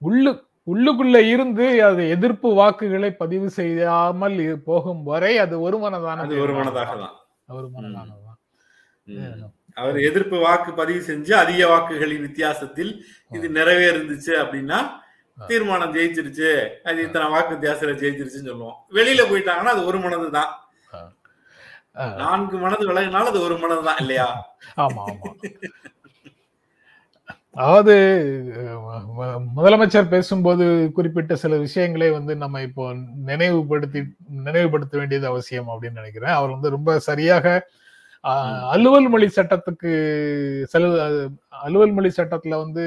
உள்ளு உள்ளுக்குள்ள இருந்து அது எதிர்ப்பு வாக்குகளை பதிவு செய்யாமல் போகும் வரை அது ஒரு மனதான அது ஒரு மனதாக தான் ஒரு மனதானதுதான் ம். அவர் எதிர்ப்பு வாக்கு பதிவு செஞ்சு அதிக வாக்குகளின் வித்தியாசத்தில் இது நிறைவேறுந்துச்சு அப்படின்னா தீர்மானம் ஜெயிச்சிருச்சு. அது இத்தனை வாக்கு வித்தியாசத்துல ஜெயிச்சிருச்சுன்னு சொல்லுவோம். வெளியில போயிட்டாங்கன்னா அது ஒரு மனது தான். நான்கு மனது விலகினாலும் அது ஒரு மனது தான் இல்லையா? ஆமா ஆமா. அதாவது முதலமைச்சர் பேசும்போது குறிப்பிட்ட சில விஷயங்களை வந்து நம்ம இப்போ நினைவுபடுத்தி நினைவுபடுத்த வேண்டியது அவசியம் அப்படின்னு நினைக்கிறேன். அவர் வந்து ரொம்ப சரியாக அலுவல் மொழி சட்டத்துக்கு செலவு அலுவல் மொழி சட்டத்துல வந்து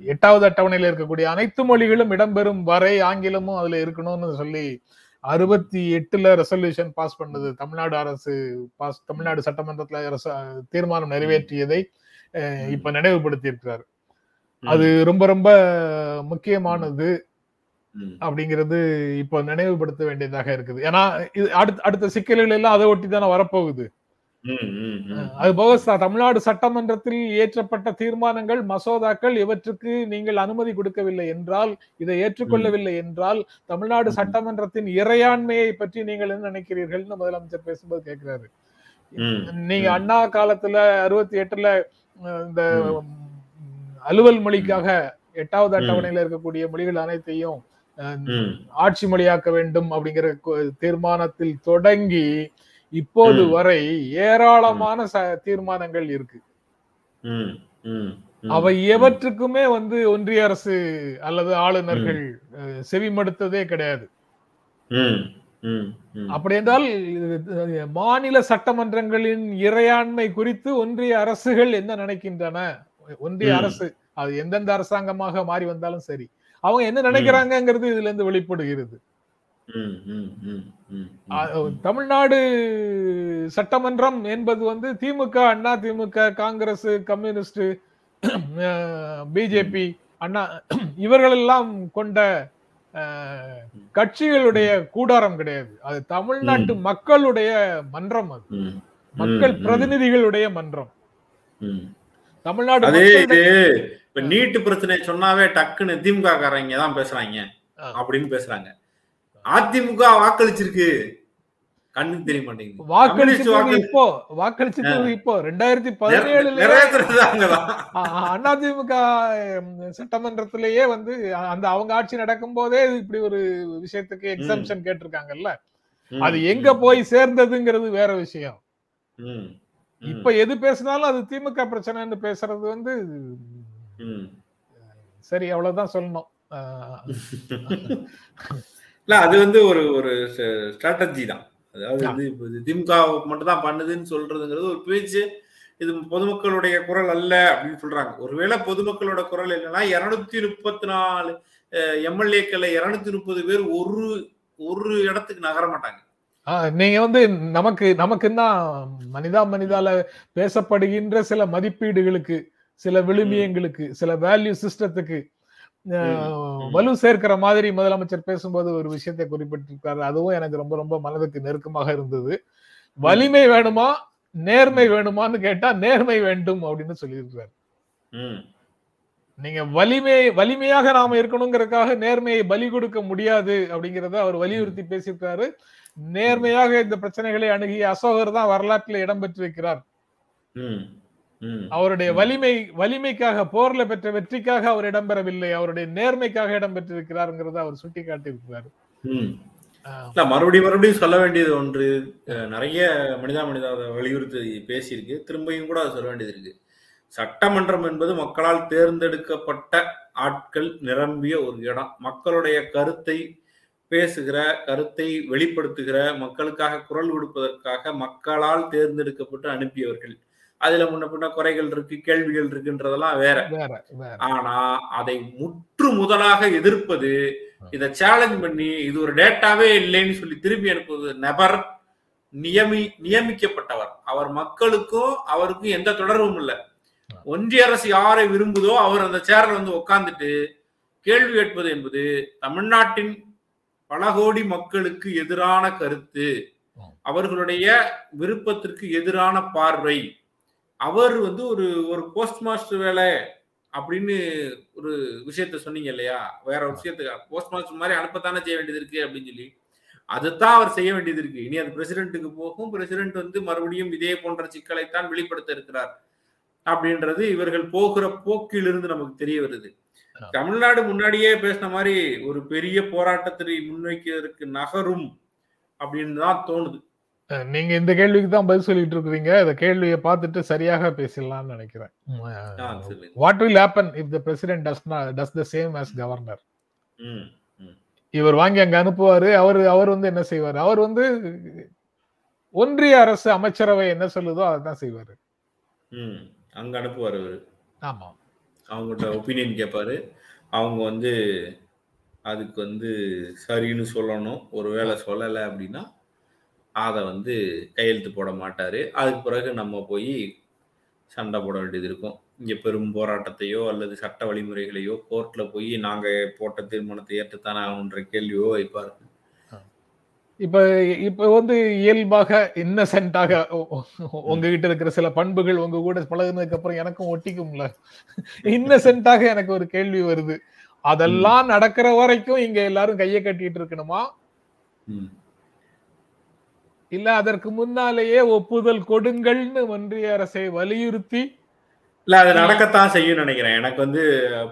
எட்டாவது அட்டவணையில இருக்கக்கூடிய அனைத்து மொழிகளும் இடம்பெறும் வரை ஆங்கிலமும் அதுல இருக்கணும்னு சொல்லி அறுபத்தி எட்டுல ரெசல்யூஷன் பாஸ் பண்ணது தமிழ்நாடு அரசு பாஸ் தமிழ்நாடு சட்டமன்றத்துல தீர்மானம் நிறைவேற்றியதை இப்ப நினைவுபடுத்தி இருக்கிறார் அது ரொம்ப ரொம்ப முக்கியமானது அப்படிங்கிறது இப்போ நினைவுபடுத்த வேண்டியதாக இருக்குது. ஏன்னா இது அடுத்த அடுத்த சிக்கல்கள் எல்லாம் அதை ஒட்டி தானே வரப்போகுது. அது போக தமிழ்நாடு சட்டமன்றத்தில் இயற்றப்பட்ட தீர்மானங்கள் மசோதாக்கள் இவற்றுக்கு நீங்கள் அனுமதி கொடுக்கவில்லை என்றால் இதை ஏற்றுக்கொள்ளவில்லை என்றால் தமிழ்நாடு. சட்டமன்றத்தின் இறையாண்மையை பற்றி நீங்கள் என்ன நினைக்கிறீர்கள்னு முதலமைச்சர் பேசும்போது கேட்கிறாரு. நீங்க. அண்ணா காலத்துல அறுபத்தி எட்டுல இந்த அலுவல் மொழிக்காக எட்டாவது. அட்டவணையில இருக்கக்கூடிய மொழிகள் அனைத்தையும் ஆட்சி மொழியாக்க வேண்டும் அப்படிங்கிற தீர்மானத்தில் தொடங்கி இப்போது. வரை ஏராளமான தீர்மானங்கள் இருக்கு. அவை எவற்றுக்குமே வந்து ஒன்றிய அரசு அல்லது ஆளுநர்கள் செவிமடுத்ததே கிடையாது. அப்படி என்றால் மாநில சட்டமன்றங்களின் இறையாண்மை குறித்து ஒன்றிய அரசுகள் என்ன நினைக்கின்றன ஒன்றிய. அரசு அது எந்தெந்த அரசாங்கமாக மாறி வந்தாலும் சரி அவங்க என்ன நினைக்கிறாங்கங்கிறது இதுல இருந்து வெளிப்படுகிறது. தமிழ்நாடு சட்டமன்றம் என்பது வந்து DMK Anna DMK Congress communist BJP Anna இவர்களெல்லாம் கொண்ட கட்சிகளுடைய கூடாரம் கிடையாது. அது தமிழ்நாட்டு மக்களுடைய மன்றம் அது. மக்கள் பிரதிநிதிகளுடைய மன்றம். தமிழ்நாடு அது இது இப்ப நீட்டு பிரச்சனை சொன்னாவே டக்குன்னு திமுக காரங்க தான் பேசுறாங்க. அப்படின்னு பேசுறாங்க. அதிமுக வாக்களிச்சிருக்கு. கண்ணுக்கு தெரிய மாட்டேங்குது. வாக்களிச்சது கம்யூனிஸ்ட் வாக்கு- இப்போ வாக்களிச்சது இப்போ. ரெண்டாயிரத்தி பதினேழுல அதிமுக சட்டமன்றத்திலேயே வந்து அந்த அவங்க ஆட்சி நடக்கும் போதே இப்படி ஒரு விஷயத்துக்கு எக்ஸம்ஷன் கேட்டிருக்காங்கல்ல. அது எங்க போய் சேர்ந்ததுங்கிறது வேற விஷயம். இப்ப எது பேசினாலும் அது திமுக பிரச்சனைன்னு பேசுறது வந்து. சரி அவ்வளவுதான் சொல்லணும். இல்ல அது வந்து ஒரு ஒரு ஸ்ட்ராட்டஜி தான். அதாவது இது திமுக மட்டும் தான் பண்ணுதுன்னு சொல்றதுங்கிறது ஒரு பேச்சு. இது பொதுமக்களுடைய குரல் அல்ல அப்படின்னு சொல்றாங்க. ஒருவேளை பொதுமக்களோட குரல் என்னன்னா இருநூத்தி முப்பத்தி நாலு எம்எல்ஏக்கள் இருநூத்தி முப்பது பேர் ஒரு ஒரு இடத்துக்கு நகர மாட்டாங்க. நீங்க வந்து நமக்கு நமக்குன்னா மனிதா மனிதால பேசப்படுகின்ற சில மதிப்பீடுகளுக்கு சில விழுமியங்களுக்கு சில வேல்யூ சிஸ்டத்துக்கு. வலு சேர்க்கிற மாதிரி முதலமைச்சர் பேசும்போது ஒரு விஷயத்தை குறிப்பிட்டிருக்காரு. அதுவும் எனக்கு ரொம்ப ரொம்ப மனதுக்கு நெருக்கமாக இருந்தது. வலிமை வேணுமா? நேர்மை வேணுமான்னு கேட்டா நேர்மை வேண்டும் அப்படின்னு சொல்லியிருக்காரு ம், நீங்க வலிமை வலிமையாக நாம இருக்கணுங்கிறதுக்காக நேர்மையை பலி கொடுக்க முடியாது அப்படிங்கறத அவர் வலியுறுத்தி பேசியிருக்காரு. நேர்மையாக இந்த பிரச்சனைகளை அணுகிய அசோகர் தான் வரலாற்றில் இடம்பெற்றிருக்கிறார். அவருடைய வலிமை வலிமைக்காக போர்ல பெற்ற வெற்றிக்காக அவர் இடம்பெறவில்லை. அவருடைய நேர்மைக்காக இடம்பெற்றிருக்கிறாருங்கிறத அவர் சுட்டி காட்டியிருக்கிறார் மறுபடியும் மறுபடியும் சொல்ல வேண்டியது ஒன்று. நிறைய மனிதா மனிதா வலியுறுத்தி பேசியிருக்கு. திரும்பியும் கூட அதை சொல்ல வேண்டியது இருக்கு. சட்டமன்றம் என்பது மக்களால் தேர்ந்தெடுக்கப்பட்ட ஆட்கள் நிரம்பிய ஒரு இடம். மக்களுடைய கருத்தை பேசுகிற கருத்தை வெளிப்படுத்துகிற மக்களுக்காக குரல் கொடுப்பதற்காக மக்களால் தேர்ந்தெடுக்கப்பட்டு அனுப்பியவர்கள். அதுல முன்ன பின்ன குறைகள் இருக்கு கேள்விகள் இருக்குன்றதெல்லாம் வேற. ஆனா அதை முற்று முதலாக எதிர்ப்பது இதை சேலஞ்ச் பண்ணி இது ஒரு டேட்டாவே இல்லைன்னு சொல்லி திருப்பி அனுப்புவது நபர் நியமி நியமிக்கப்பட்டவர். அவர் மக்களுக்கும் அவருக்கும் எந்த தொடர்பும் இல்லை. ஒன்றிய அரசு யாரை விரும்புதோ அவர் அந்த சேர்ல வந்து உட்கார்ந்துட்டு கேள்வி கேட்பது என்பது தமிழ்நாட்டின் பல கோடி மக்களுக்கு எதிரான கருத்து. அவர்களுடைய விருப்பத்திற்கு எதிரான பார்வை. அவர் வந்து ஒரு ஒரு போஸ்ட் மாஸ்டர் வேலை அப்படின்னு ஒரு விஷயத்த சொன்னீங்க இல்லையா? வேற ஒரு விஷயத்துக்கு போஸ்ட் மாஸ்டர் மாதிரி அனுப்பத்தானே செய்ய வேண்டியது இருக்கு அப்படின்னு சொல்லி. அதுதான் அவர் செய்ய வேண்டியது இருக்கு. இனி அது பிரசிடென்ட்டுக்கு போகும். பிரசிடென்ட் வந்து மறுபடியும் இதே போன்ற சிக்கலைத்தான் வெளிப்படுத்த இருக்கிறார் அப்படின்றது இவர்கள் போகிற போக்கிலிருந்து நமக்கு தெரிய வருது. தமிழ்நாடு முன்னாடியே பேசின மாதிரி ஒரு பெரிய போராட்டத்தை முன்வைக்கிறதுக்கு நகரும் அப்படின்னு தான் தோணுது. நீங்க இந்த கேள்விக்கு தான் பதில் சொல்லிட்டு இருக்கிறீங்க. இந்த கேள்வியை பார்த்துட்டு சரியாக பேசலாம்னு நினைக்கிறேன். What will happen if the president does does the same as governor ம், இவர் வாங்கி அங்க அனுப்புவாரு. அவர் அவர் வந்து என்ன செய்வாரு? அவர் வந்து ஒன்றிய அரசு அமைச்சரவை என்ன சொல்லுதோ அதை தான் செய்வாரு. ம். அங்க அனுப்புவார் அவரு. ஆமா. அவங்கள்ட்ட ஒப்பீனியன் கேட்பாரு. அவங்க வந்து அதுக்கு வந்து சரின்னு சொல்லணும். ஒருவேளை சொல்லலை அப்படின்னா அதை வந்து கையெழுத்து போட மாட்டாரு. அதுக்கு பிறகு நம்ம போய் சண்டை போட வேண்டியது இருக்கும். இங்க பெரும் போராட்டத்தையோ அல்லது சட்ட வழிமுறைகளையோ கோர்ட்ல போய் நாங்க போட்ட தீர்மானத்தை ஏற்றுத்தானே ஆகணுன்ற கேள்வியோ வைப்பாரு. இப்ப இப்ப வந்து இயல்பாக இன்னசென்ட்டாக உங்ககிட்ட இருக்கிற சில பண்புகள் உங்க கூட பழகுனதுக்கு அப்புறம் எனக்கும் ஒட்டிக்கும்ல. இன்னசென்ட்டாக எனக்கு ஒரு கேள்வி வருது. அதெல்லாம் நடக்கிற வரைக்கும் இங்க எல்லாரும் கையை கட்டிட்டு இருக்கணுமா. இல்ல அதற்கு முன்னாலேயே ஒப்புதல் கொடுங்கள்னு ஒன்றிய அரசை வலியுறுத்தி இல்ல அது நடக்கத்தான் செய்யும் நினைக்கிறேன். எனக்கு வந்து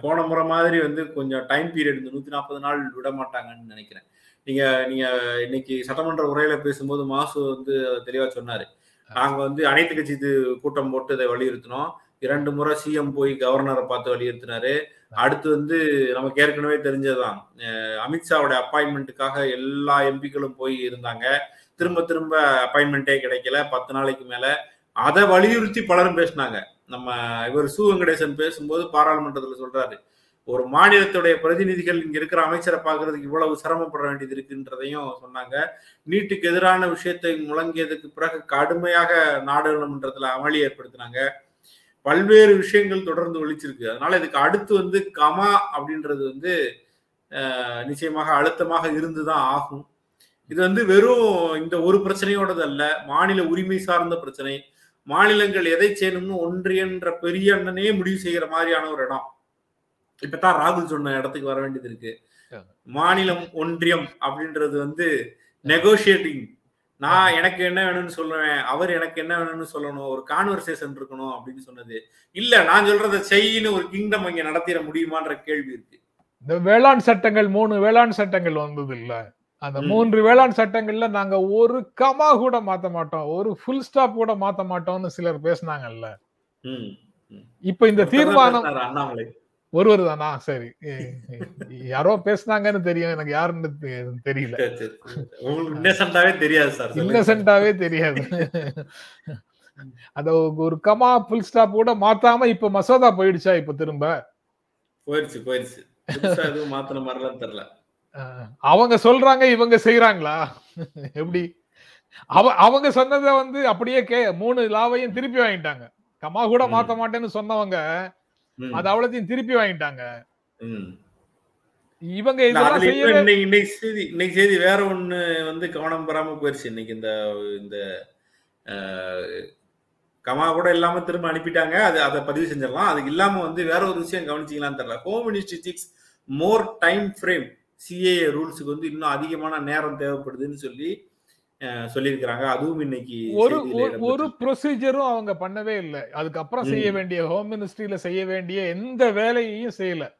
போன முறை மாதிரி வந்து கொஞ்சம் டைம் பீரியட் இந்த நூத்தி நாற்பது நாள் விட மாட்டாங்கன்னு நினைக்கிறேன். நீங்க நீங்க இன்னைக்கு சட்டமன்ற உரையில பேசும்போது மாசு வந்து தெளிவா சொன்னாரு. நாங்க வந்து அனைத்து கட்சி இது கூட்டம் போட்டு இதை வலியுறுத்தினோம். இரண்டு முறை சிஎம் போய் கவர்னரை பார்த்து வலியுறுத்தினாரு. அடுத்து வந்து நமக்கு ஏற்கனவே தெரிஞ்சதுதான். அமித்ஷாவுடைய அமித்ஷாவோட அப்பாயின்மெண்ட்டுக்காக எல்லா எம்பிக்களும் போய் இருந்தாங்க. திரும்ப திரும்ப அப்பாயின்மெண்ட்டே கிடைக்கல. பத்து நாளைக்கு மேல. அதை வலியுறுத்தி பலரும் பேசினாங்க. நம்ம இவர் சு வெங்கடேசன் பேசும்போது பாராளுமன்றத்தில் சொல்றாரு ஒரு மாநிலத்துடைய பிரதிநிதிகள் இங்க இருக்கிற அமைச்சரை பாக்குறதுக்கு இவ்வளவு சிரமப்பட வேண்டியது இருக்குன்றதையும் சொன்னாங்க. நீட்டுக்கு எதிரான விஷயத்தை முழங்கியதுக்கு பிறகு கடுமையாக நாடாளுமன்றத்துல அமளி ஏற்படுத்தினாங்க. பல்வேறு விஷயங்கள் தொடர்ந்து ஒழிச்சிருக்கு. அதனால இதுக்கு அடுத்து வந்து கமா அப்படின்றது வந்து நிச்சயமாக அழுத்தமாக இருந்துதான் ஆகும். இது வந்து வெறும் இந்த ஒரு பிரச்சனையோடது அல்ல மாநில உரிமை சார்ந்த பிரச்சனை. மாநிலங்கள் எதை செய்யணும்னு ஒன்றியன்ற பெரிய அண்ணனே முடிவு செய்யற மாதிரியான ஒரு இடம். இப்பதான் ராகுல் சொன்ன இடத்துக்கு வர வேண்டியது இருக்கு. மாநிலம் ஒன்றியம் அப்படின்றது வந்து நெகோசியேட்டிங் நான் எனக்கு என்ன வேணும்னு சொல்லுவேன் அவர் எனக்கு என்ன வேணும்னு சொல்லணும் ஒரு கான்வர்சேஷன் இருக்கணும் அப்படின்னு சொன்னது. இல்ல நான் சொல்றதை செய்யின்னு ஒரு கிங்டம் இங்க நடத்திட முடியுமான்ற கேள்வி இருக்கு. இந்த வேளாண் சட்டங்கள் மூணு வேளாண் சட்டங்கள் வந்தது இல்ல? அந்த. மூன்று வேளாண் சட்டங்கள்ல நாங்க ஒரு கமா கூட மாத்த மாட்டோம். ஒரு ஃபுல் ஸ்டாப் கூட மாத்த மாட்டோம்னு சிலர் பேசுனாங்கல்ல. இப்ப இந்த தீர்மானம் ஒருவர் தானா? சரி. யாரோ பேசுனாங்கன்னு தெரியும். எனக்கு யாருன்னு தெரியல. இன்னசென்டாவே தெரியாது சார் தெரியாது. அத ஒரு கமா ஃபுல் ஸ்டாப் கூட மாத்தாம இப்ப மசோதா போயிடுச்சா இப்ப திரும்ப? புதுசா எதுவும் மாத்தின மாதிரிலாம் தெரியல. அவங்க சொல்றாங்க இவங்க செய்யறாங்களா எப்படி? அவ அவங்க சொன்னதை வந்து அப்படியே கே மூணு லாவையும் திருப்பி வாங்கிட்டாங்க. கமா கூட. மாத்த மாட்டேன்னு சொன்னவங்க அது அவ்வளத்தையும் திருப்பி வாங்கிட்டாங்க. இவங்க இன்னைக்கு செய்தி இன்னைக்கு செய்தி வேற ஒண்ணு வந்து கவனம் பெறாம போயிருச்சு. இன்னைக்கு இந்த இந்த கமா கூட இல்லாம திரும்ப அனுப்பிட்டாங்க. அது அதை பதிவு செஞ்சிடலாம். அதுக்கு இல்லாம வந்து வேற ஒரு விஷயம் கவனிச்சிங்களான்னு தெரியல. Home ministry six more time frame CAA ரூல்ஸுக்கு வந்து இன்னும் அதிகமான நேரம் தேவைப்படுதுன்னு சொல்லி சொல்லியிருக்கிறாங்க. அதுவும் இன்னைக்கு ஒரு ஒரு- ப்ரொசீஜரும் அவங்க பண்ணவே இல்லை. அதுக்கப்புறம் செய்ய. வேண்டிய ஹோம் மினிஸ்ட்ரியில செய்ய வேண்டிய எந்த வேலையையும் செய்யல.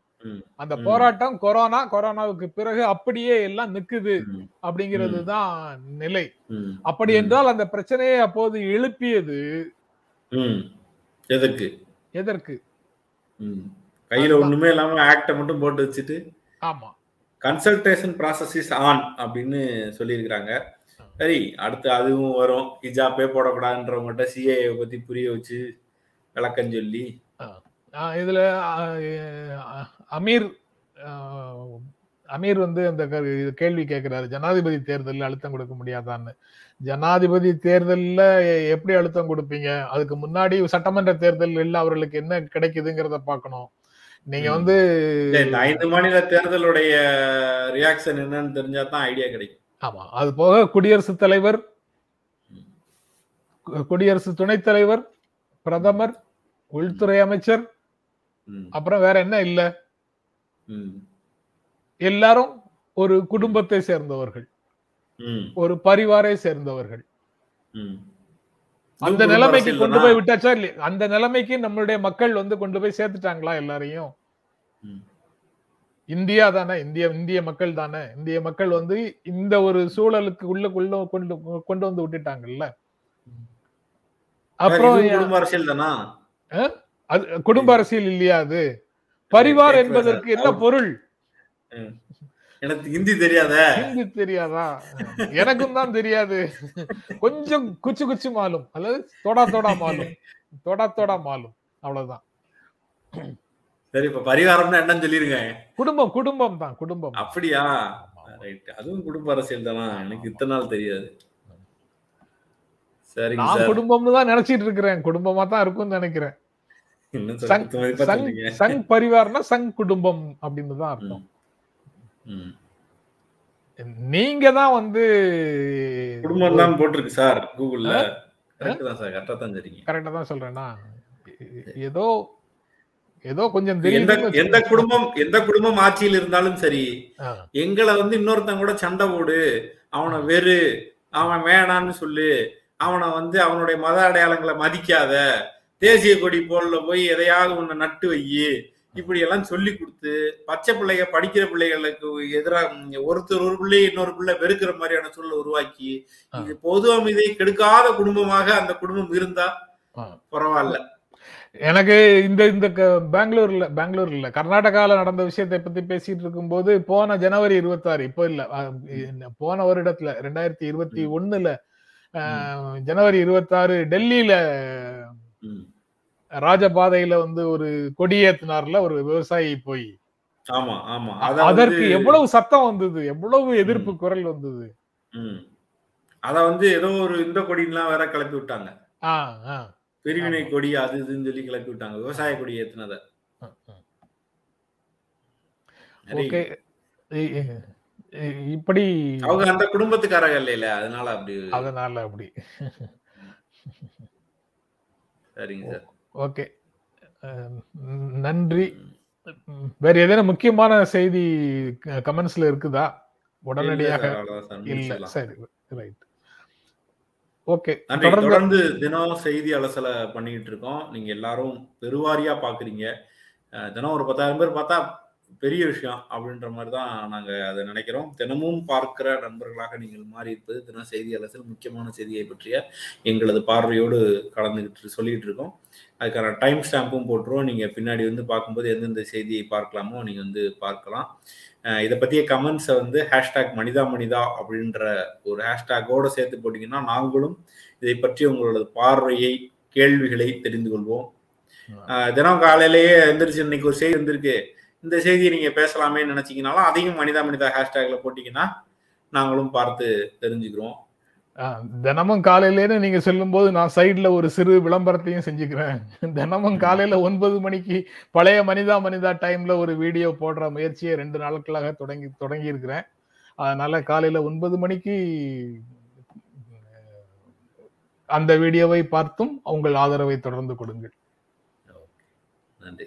அந்த. போராட்டம் கொரோனா கொரோனாவுக்கு பிறகு அப்படியே எல்லாம் நிக்குது அப்படிங்கிறது தான் நிலை. அப்படி. என்றால் அந்த பிரச்சனையை அப்போது எழுப்பியது எதற்கு? ம். கையில. ஒண்ணுமே இல்லாம ஆக்ட மட்டும் போட்டு வச்சுட்டு ஆமா. கன்சல்டேஷன் ப்ராசஸ் இஸ் ஆன் அப்படின்னு சொல்லியிருக்கிறாங்க. சரி அடுத்து அதுவும் வரும். ஹிஜாப்பே போடக்கூடாதுன்றவங்ககிட்ட சிஏ பத்தி புரிய வச்சு விளக்கம் சொல்லி. இதுல அமீர் அமீர் வந்து அந்த க- கேள்வி கேட்கிறாரு. ஜனாதிபதி தேர்தலில் அழுத்தம் கொடுக்க முடியாதான்னு. ஜனாதிபதி தேர்தலில் எப்படி அழுத்தம் கொடுப்பீங்க? அதுக்கு முன்னாடி சட்டமன்ற தேர்தலில் அவர்களுக்கு என்ன கிடைக்குதுங்கிறத பார்க்கணும். நீங்க. வந்து இந்த ஐந்து மாநில தேர்தலுடைய ரியாக்ஷன் என்னன்னு தெரிஞ்சா தான் ஐடியா கிடைக்கும். ஆமா அது போக குடியரசுத் தலைவர் குடியரசு துணைத் தலைவர் பிரதமர் உள்துறை அமைச்சர் அப்புறம் வேற என்ன இல்ல? எல்லாரும் ஒரு குடும்பத்தை சேர்ந்தவர்கள். ஒரு பரிவாரை சேர்ந்தவர்கள். அந்த நிலைமைக்கு கொண்டு? போய் விட்டாச்சா இல்லையா? அந்த நிலைமைக்கு நம்மளுடைய மக்கள் வந்து கொண்டு போய் சேர்த்துட்டாங்களா எல்லாரையும். இந்தியா தானே? இந்திய இந்திய மக்கள் தானே? இந்திய மக்கள் வந்து இந்த ஒரு சூழலுக்கு உள்ள உள்ள கொண்டு கொண்டு வந்து விட்டுட்டாங்கல்ல? அப்புறம் குடும்ப அரசியல் தானா? அது குடும்ப அரசியல் இல்லையா அது? பரிவார் என்பதற்கு. என்ன பொருள்? எனக்கு ஹிந்தி தெரியாத. ஹிந்தி தெரியாதா? எனக்கும் தான் தெரியாது. கொஞ்சம் குச்சு குச்சு மாலும். அல்லது தோடா தோடா மாலும். தோடா தோடா மாலும். அவ்வளவுதான். சரி இப்ப பரிகாரம்னா என்னன்னு சொல்லிருங்க. குடும்பம் குடும்பம் தான் குடும்பம். அப்படியா? ரைட் அதுவும் குடும்ப அரசியல் தானா? எனக்கு இத்தனை நாள் தெரியாது. சரிங்க நான் சார் குடும்பம்னு தான் நினைச்சிட்டு இருக்கிறேன். குடும்பமா தான் இருக்கும்னு நினைக்கிறேன். சங் பரிவார்னா சங் குடும்பம் அப்படின்னு தான் அர்த்தம். நீங்க தான் வந்து குடும்பம் தான் போட்டிருக்கு சார் கூகுள்ல கரெக்ட் தான் சார் கரெக்டா தான் சரிங்க கரெக்டா தான் சொல்றேன்னா ஏதோ ஏதோ கொஞ்சம் எந்த குடும்பம் எந்த குடும்பம் ஆட்சியில் இருந்தாலும் சரி எங்களை வந்து இன்னொருத்தன் கூட சண்டை போடு அவனை வெறு அவன் வேணான்னு சொல்லு அவனை வந்து அவனுடைய மத அடையாளங்களை மதிக்காத தேசிய கொடி போல்ல போய் எதையாவது ஒண்ணு நட்டு வை இப்படி எல்லாம் சொல்லி கொடுத்து பச்சை பிள்ளைங்க படிக்கிற பிள்ளைகளுக்கு எதிராக ஒருத்தர் ஒரு பிள்ளை இன்னொரு பிள்ளை வெறுக்கிற மாதிரியான சூழலை உருவாக்கி. இது பொது அமைதியை கெடுக்காத குடும்பமாக அந்த குடும்பம் இருந்தா. பரவாயில்ல எனக்கு இந்த இந்த பெங்களூர்ல பெங்களூர் இல்ல. கர்நாடகால நடந்த விஷயத்தை பத்தி பேசிட்டு இருக்கும்போது போன ஜனவரி இருபத்தாறு இப்போ இல்ல. போன வருடத்துல ரெண்டாயிரத்தி இருபத்தி ஒண்ணுல ஜனவரி இருபத்தாறு டெல்லியில. ராஜபாதையில வந்து ஒரு கொடியேத்தினார்ல ஒரு விவசாயி போய். ஆமா ஆமா. அத அதற்கு எவ்வளவு சத்தம் வந்தது? எவ்வளவு எதிர்ப்பு குரல் வந்தது. அத வந்து ஏதோ ஒரு இந்த கொடிலாம் வேற கிளப்பி விட்டாங்க. பிரிவினை கொடி அது இதுன்னு சொல்லி கிளப்பி விட்டாங்க. விவசாய கொடி ஏத்துனத. இப்படி அவங்க அந்த குடும்பத்துக்காரங்க இல்லையில அதனால அப்படி. அதனால அப்படி. சரிங்க சார். ஓகே. நன்றி. வேற ஏதேனும் முக்கியமான செய்தி கமெண்ட்ஸ்ல இருக்குதா? உடனடியாக இல்ல. சரி ரைட். ஓகே. தொடர்ந்து தினம் செய்தி அலசலை பண்ணிக்கிட்டு இருக்கோம். நீங்க எல்லாரும் பெருவாரியா பாக்குறீங்க. தினம் ஒரு பத்தாயிரம் பேர் பார்த்தா பெரிய விஷயம் அப்படின்ற மாதிரி தான் நாங்க அதை நினைக்கிறோம். தினமும் பார்க்கிற நண்பர்களாக நீங்கள் மாறி இருப்பது தினம் செய்தி அலசல் முக்கியமான செய்தியை பற்றிய எங்களது பார்வையோடு கலந்துகிட்டு சொல்லிட்டு இருக்கோம். அதுக்கான டைம் ஸ்டாம்பும் போட்டுருவோம். நீங்க பின்னாடி வந்து பார்க்கும்போது எந்தெந்த செய்தியை பார்க்கலாமோ நீங்க வந்து பார்க்கலாம். இதை பற்றிய கமெண்ட்ஸை வந்து ஹேஷ்டாக் மனிதா மனிதா அப்படின்ற ஒரு ஹேஷ்டாகோட சேர்த்து போட்டிங்கன்னா நாங்களும் இதை பற்றி உங்களோட பார்வையை கேள்விகளை தெரிந்து கொள்வோம். தினம் காலையிலேயே எந்திரிச்சு இன்னைக்கு ஒரு செய்தி வந்திருக்கு. இந்த செய்தியை நீங்க பேசலாமே நினைச்சீங்கனாலும் அதையும் மனிதா மனிதா ஹேஷ்டாக்ல போட்டீங்கன்னா நாங்களும் பார்த்து தெரிஞ்சுக்கிறோம். தினமும் காலையிலேன்னு நீங்க சொல்லும் போது நான் சைடுல ஒரு சிறு விளம்பரத்தையும் செஞ்சுக்கிறேன். தினமும் காலையில ஒன்பது மணிக்கு பழைய மனிதா மனிதா டைம்ல ஒரு வீடியோ போடுற முயற்சியை ரெண்டு நாட்களாக தொடங்கி தொடங்கி இருக்கிறேன் அதனால காலையில ஒன்பது மணிக்கு அந்த வீடியோவை பார்த்தும் உங்கள் ஆதரவை தொடர்ந்து கொடுங்கள். நன்றி.